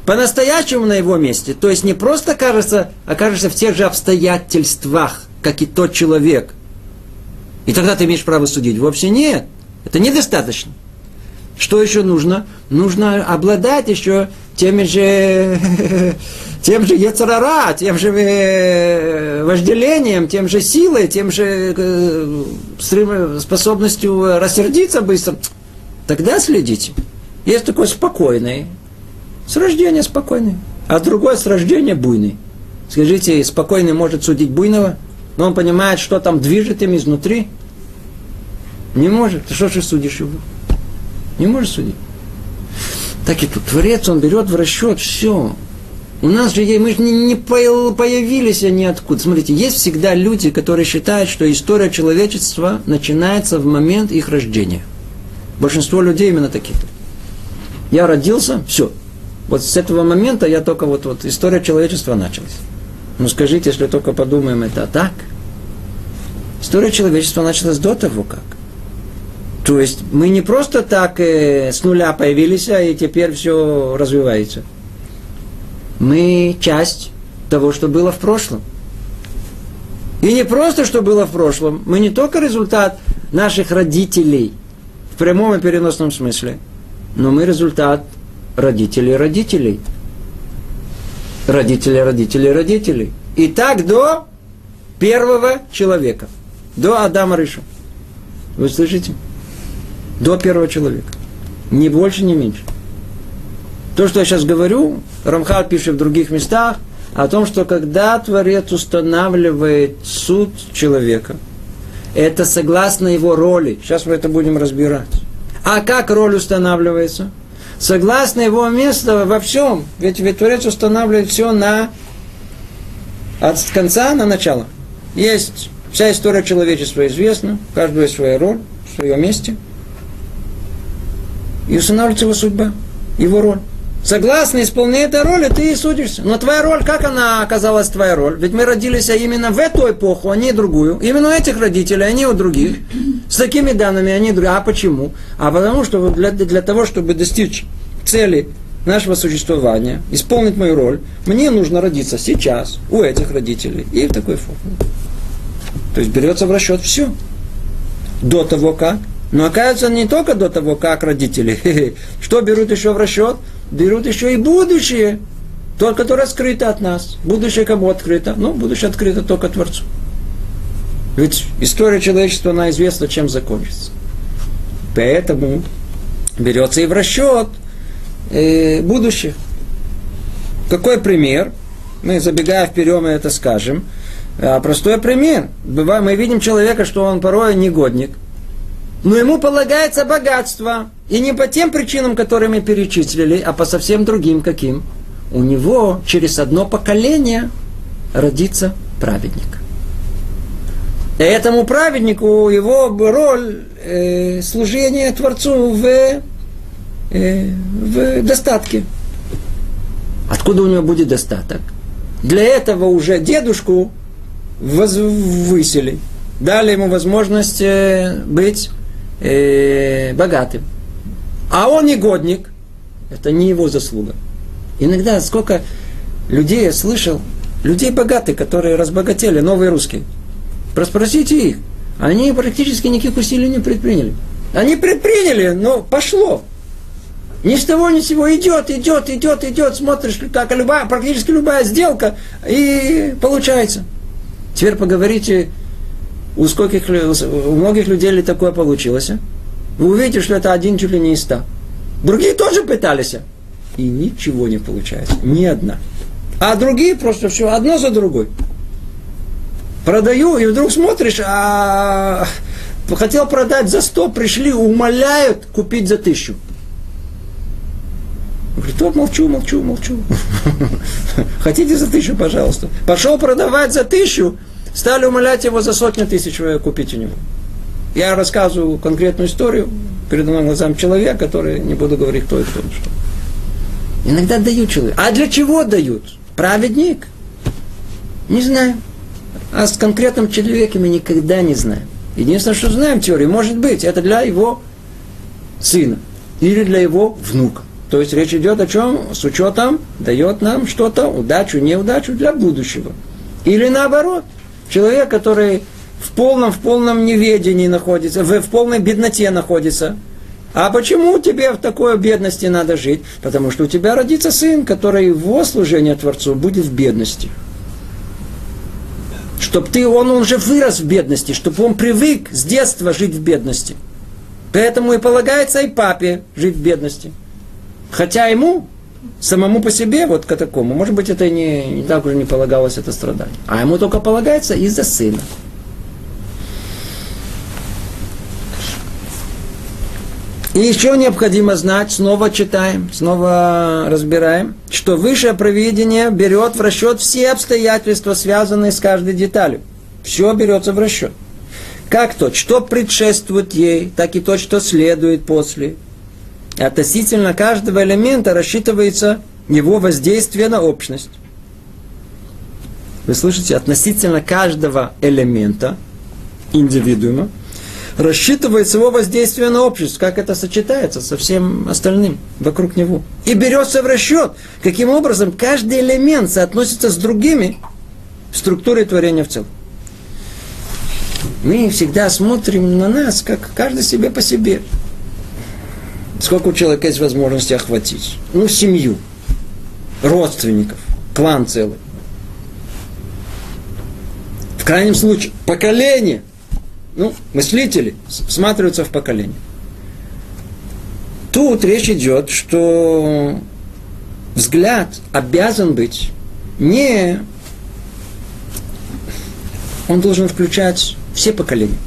по-настоящему на его месте. То есть не просто кажется, окажешься в тех же обстоятельствах, как и тот человек. И тогда ты имеешь право судить. Вовсе нет. Это недостаточно. Что еще нужно? Нужно обладать еще теми же, тем же яцерара, тем же э, вожделением, тем же силой, тем же э, способностью рассердиться быстро. Тогда следите. Есть такой спокойный, с рождения спокойный, а другой с рождения буйный. Скажите, спокойный может судить буйного, но он понимает, что там движет им изнутри. Не может. Ты что же судишь его? Не можешь судить. Так и тут Творец, он берет в расчет все. У нас же мы же не, не появились они откуда. Смотрите, есть всегда люди, которые считают, что история человечества начинается в момент их рождения. Большинство людей именно такие. Я родился, все. Вот с этого момента я только вот, вот история человечества началась. Ну скажите, если только подумаем, это так? История человечества началась до того, как. То есть мы не просто так э, с нуля появились, а и теперь все развивается. Мы часть того, что было в прошлом. И не просто, что было в прошлом. Мы не только результат наших родителей в прямом и переносном смысле, но мы результат родителей родителей. Родители родителей родителей. И так до первого человека. До Адама Рыша. Вы слышите? До первого человека. Ни больше, ни меньше. То, что я сейчас говорю, Рамхал пишет в других местах, о том, что когда Творец устанавливает суд человека, это согласно его роли. Сейчас мы это будем разбирать. А как роль устанавливается? Согласно его места во всем. Ведь, ведь Творец устанавливает все на от конца на начало. Есть вся история человечества известна, у каждого есть своя роль, в своем месте – и устанавливается его судьба, его роль. Согласно исполнению этой роли, ты и судишься. Но твоя роль, как она оказалась твоя роль? Ведь мы родились именно в эту эпоху, а не другую. Именно у этих родителей, а не у других. С такими данными, а не другие. А почему? А потому что для, для того, чтобы достичь цели нашего существования, исполнить мою роль, мне нужно родиться сейчас у этих родителей и в такой форме. То есть берется в расчет все. До того как но оказывается, не только до того, как родители. Что берут еще в расчет? Берут еще и будущее. То, которое скрыто от нас. Будущее кому открыто? Ну, будущее открыто только Творцу. Ведь история человечества, она известна, чем закончится. Поэтому берется и в расчет э, будущее. Какой пример? Мы, забегая вперед, мы это скажем. А простой пример. Бывает, мы видим человека, что он порой негодник, но ему полагается богатство. И не по тем причинам, которые мы перечислили, а по совсем другим каким. У него через одно поколение родится праведник. И этому праведнику его роль э, служения Творцу в, э, в достатке. Откуда у него будет достаток? Для этого уже дедушку возвысили, дали ему возможность э, быть э, богатым. А он негодник, это не его заслуга. Иногда сколько людей я слышал, людей богатых, которые разбогатели, новые русские. Проспросите их. Они практически никаких усилий не предприняли. Они предприняли, но пошло. Ни с того ни с сего идет, идет, идет, идет, смотришь, как любая, практически любая сделка, и получается. Теперь поговорите, у, скольких, у многих людей ли такое получилось. А? Вы увидите, что это один чуть ли не из ста. Другие тоже пытались. А? И ничего не получается. Ни одна. А другие просто все одно за другой. Продаю, и вдруг смотришь, а хотел продать за сто, пришли, умоляют купить за тысячу. Говорит, то молчу, молчу, молчу. Хотите за тысячу, пожалуйста. Пошел продавать за тысячу, стали умолять его за сотню тысяч купить у него. Я рассказываю конкретную историю перед моим глазам человека, который, не буду говорить, кто и кто, что. Иногда дают человеку. А для чего дают? Праведник? Не знаю. А с конкретным человеком мы никогда не знаем. Единственное, что знаем теорию, может быть, это для его сына или для его внука. То есть речь идет о чем? С учетом дает нам что-то, удачу, неудачу для будущего. Или наоборот, человек, который в полном, в полном неведении находится, в, в полной бедноте находится. А почему тебе в такой бедности надо жить? Потому что у тебя родится сын, который его служение Творцу будет в бедности. Чтоб ты, он, уже вырос в бедности, чтобы он привык с детства жить в бедности. Поэтому и полагается и папе жить в бедности. Хотя ему самому по себе, вот к такому, может быть, это не, не так уже не полагалось это страдание. А ему только полагается из-за сына. И еще необходимо знать, снова читаем, снова разбираем, что высшее провидение берет в расчет все обстоятельства, связанные с каждой деталью. Все берется в расчет. Как то, что предшествует ей, так и то, что следует после относительно каждого элемента рассчитывается его воздействие на общность. Вы слышите, относительно каждого элемента, индивидуума, рассчитывается его воздействие на общество, как это сочетается со всем остальным вокруг него. И берется в расчет, каким образом каждый элемент соотносится с другими в творения в целом. Мы всегда смотрим на нас, как каждый себе по себе. Сколько у человека есть возможности охватить? Ну, семью, родственников, клан целый. В крайнем случае, поколение. Ну, мыслители всматриваются в поколение. Тут речь идет, что взгляд обязан быть не... Он должен включать все поколения.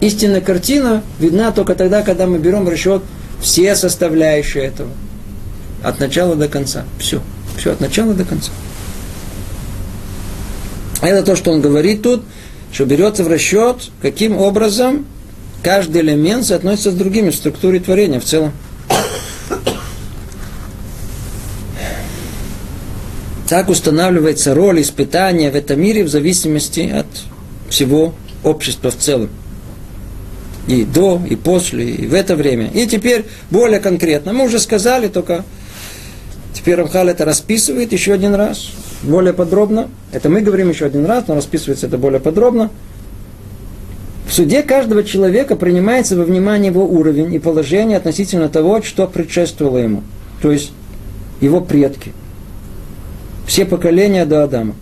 Истинная картина видна только тогда, когда мы берем расчет все составляющие этого. От начала до конца. Все. Все от начала до конца. Это то, что он говорит тут, что берется в расчет, каким образом каждый элемент соотносится с другими в структуре творения в целом. Так устанавливается роль испытания в этом мире в зависимости от всего общества в целом и до, и после, и в это время. И теперь более конкретно. Мы уже сказали, только теперь Рамхал это расписывает еще один раз, более подробно. Это мы говорим еще один раз, но расписывается это более подробно. В суде каждого человека принимается во внимание его уровень и положение относительно того, что предшествовало ему. То есть его предки. Все поколения до Адама.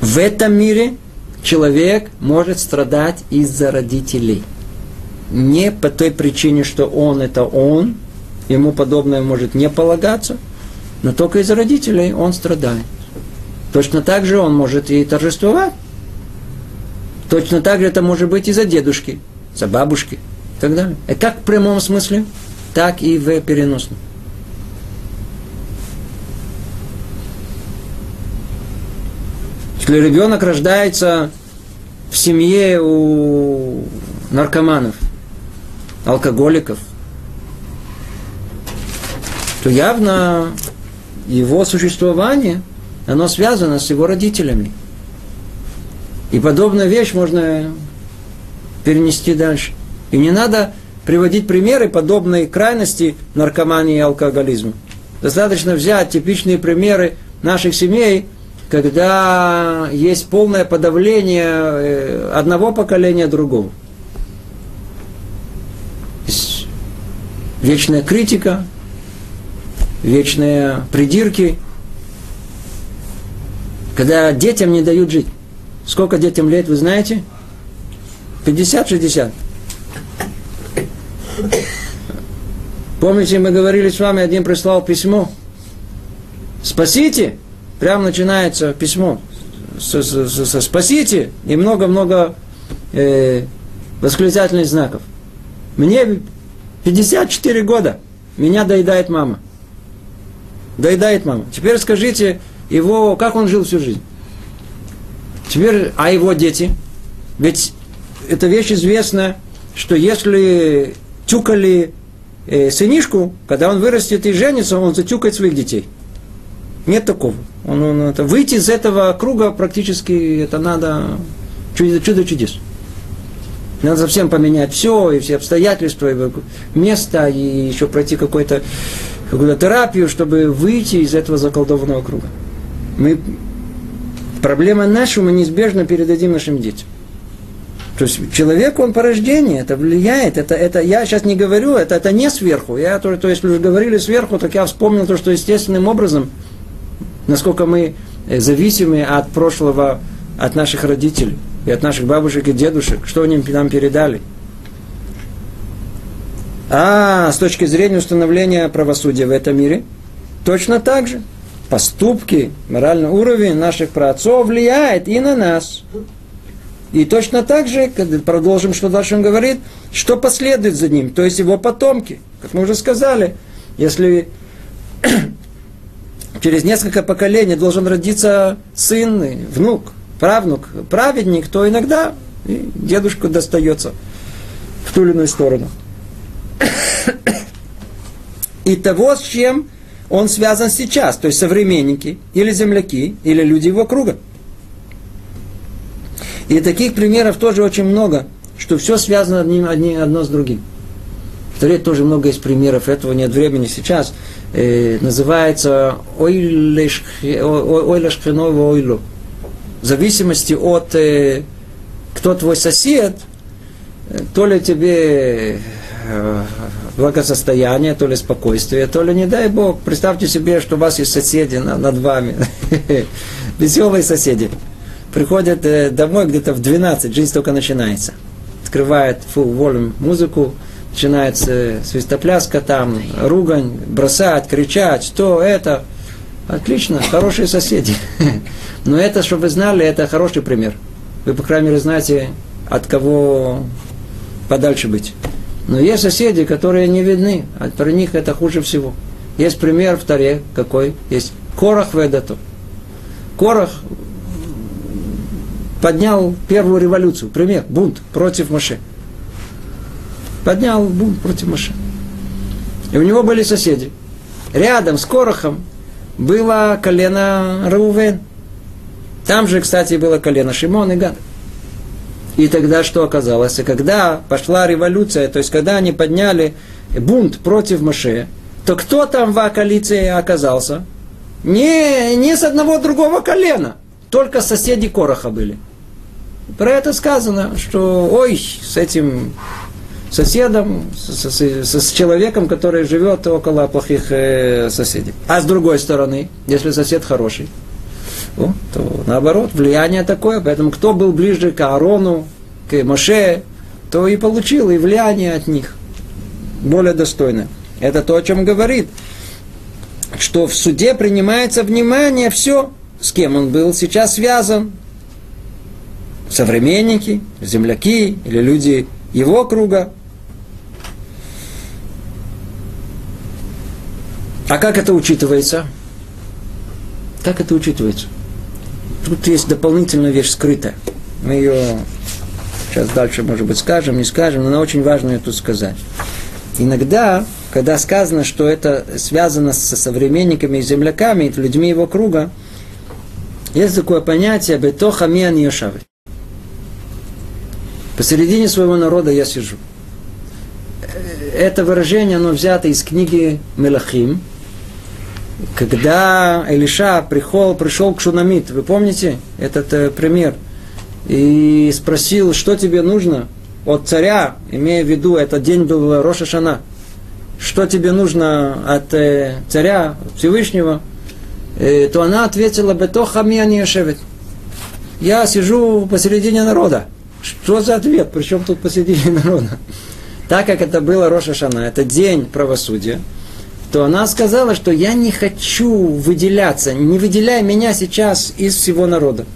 В этом мире человек может страдать из-за родителей. Не по той причине, что он это он, ему подобное может не полагаться, но только из-за родителей он страдает. Точно так же он может и торжествовать. Точно так же это может быть и за дедушки, за бабушки и так далее. И как в прямом смысле, так и в переносном. Если ребенок рождается в семье у наркоманов, алкоголиков, то явно его существование, оно связано с его родителями. И подобную вещь можно перенести дальше. И не надо приводить примеры подобной крайности наркомании и алкоголизму. Достаточно взять типичные примеры наших семей, когда есть полное подавление э, одного поколения. Есть вечная критика, вечные придирки, когда детям не дают жить. Сколько детям лет, вы знаете? 50-60. Помните, мы говорили с вами, один прислал письмо. Спасите! Прям начинается письмо. С, с, с, спасите! И много-много э, восклицательных знаков. Мне 54 года. Меня доедает мама. Доедает мама. Теперь скажите, его, как он жил всю жизнь? Теперь, а его дети? Ведь эта вещь известна, что если тюкали э, сынишку, когда он вырастет и женится, он затюкает своих детей. Нет такого. Он, он, это, выйти из этого круга практически это надо чудо, чудо чудес. Надо совсем поменять все, и все обстоятельства, и место, и еще пройти какую-то какую терапию, чтобы выйти из этого заколдованного круга. Мы Проблема наша мы неизбежно передадим нашим детям. То есть человек, он по рождению, это влияет, это, это я сейчас не говорю, это, это не сверху. Я, то, то если уже говорили сверху, так я вспомнил то, что естественным образом, насколько мы э, зависимы от прошлого, от наших родителей, и от наших бабушек и дедушек, что они нам передали. А с точки зрения установления правосудия в этом мире, точно так же поступки, моральный уровень наших праотцов влияет и на нас. И точно так же, когда продолжим, что дальше он говорит, что последует за ним, то есть его потомки. Как мы уже сказали, если через несколько поколений должен родиться сын, внук, правнук, праведник, то иногда дедушку достается в ту или иную сторону. И того, с чем он связан сейчас, то есть современники, или земляки, или люди его круга. И таких примеров тоже очень много, что все связано одним, одним, одно с другим. Торе тоже много есть примеров, этого нет времени сейчас. Э, называется ойлешхеново ойлу. В зависимости от э, кто твой сосед, э, то ли тебе э, благосостояние, то ли спокойствие, то ли, не дай Бог, представьте себе, что у вас есть соседи над вами, веселые соседи. Приходят э, домой где-то в 12, жизнь только начинается. Открывает full volume музыку, начинается свистопляска там, ругань, бросать, кричать, что это. Отлично, хорошие соседи. Но это, чтобы вы знали, это хороший пример. Вы, по крайней мере, знаете, от кого подальше быть. Но есть соседи, которые не видны, а про них это хуже всего. Есть пример в Таре, какой? Есть Корах Ведату. Корах поднял первую революцию, пример, бунт против Моше. Поднял бунт против Моше. И у него были соседи. Рядом с Корохом было колено Раувен. Там же, кстати, было колено Шимон и Гад. И тогда что оказалось? Когда пошла революция, то есть когда они подняли бунт против Моше, то кто там в коалиции оказался? Не, не с одного другого колена, только соседи Короха были. Про это сказано, что ой, с этим соседом, с, с, с человеком, который живет около плохих э, соседей. А с другой стороны, если сосед хороший, О, то наоборот, влияние такое. Поэтому кто был ближе к Аарону, к Моше, то и получил и влияние от них. Более достойное. Это то, о чем говорит. Что в суде принимается внимание все, с кем он был сейчас связан. Современники, земляки или люди его круга. А как это учитывается? Как это учитывается? Тут есть дополнительная вещь скрытая. Мы ее сейчас дальше, может быть, скажем, не скажем, но она очень важно ее тут сказать. Иногда, когда сказано, что это связано со современниками и земляками, людьми его круга, есть такое понятие «бетоха миан йошавы». Посередине своего народа я сижу. Это выражение, оно взято из книги Мелахим, когда Элиша пришел, пришел к Шунамит, вы помните этот э, пример, и спросил, что тебе нужно от царя, имея в виду, этот день был Роша Шана, что тебе нужно от э, царя Всевышнего, э, то она ответила, «Бетоха не шевет». Я сижу посередине народа. Что за ответ? Причем тут посередине народа? Так как это было Роша Шана, это день правосудия, то она сказала, что я не хочу выделяться, не выделяй меня сейчас из всего народа.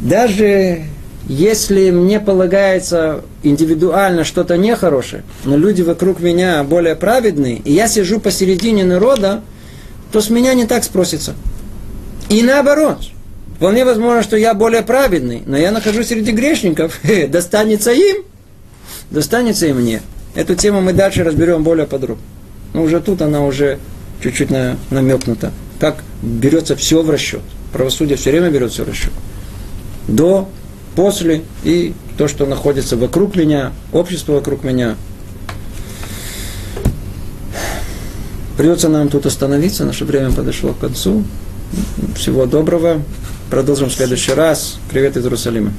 Даже если мне полагается индивидуально что-то нехорошее, но люди вокруг меня более праведные, и я сижу посередине народа, то с меня не так спросится. И наоборот. Вполне возможно, что я более праведный, но я нахожусь среди грешников. Достанется им, достанется и мне. Эту тему мы дальше разберем более подробно. Но уже тут она уже чуть-чуть на, намекнута. Как берется все в расчет. Правосудие все время берет все в расчет. До, после и то, что находится вокруг меня, общество вокруг меня. Придется нам тут остановиться, наше время подошло к концу. Всего доброго. Продолжим в следующий раз. Привет из Иерусалима.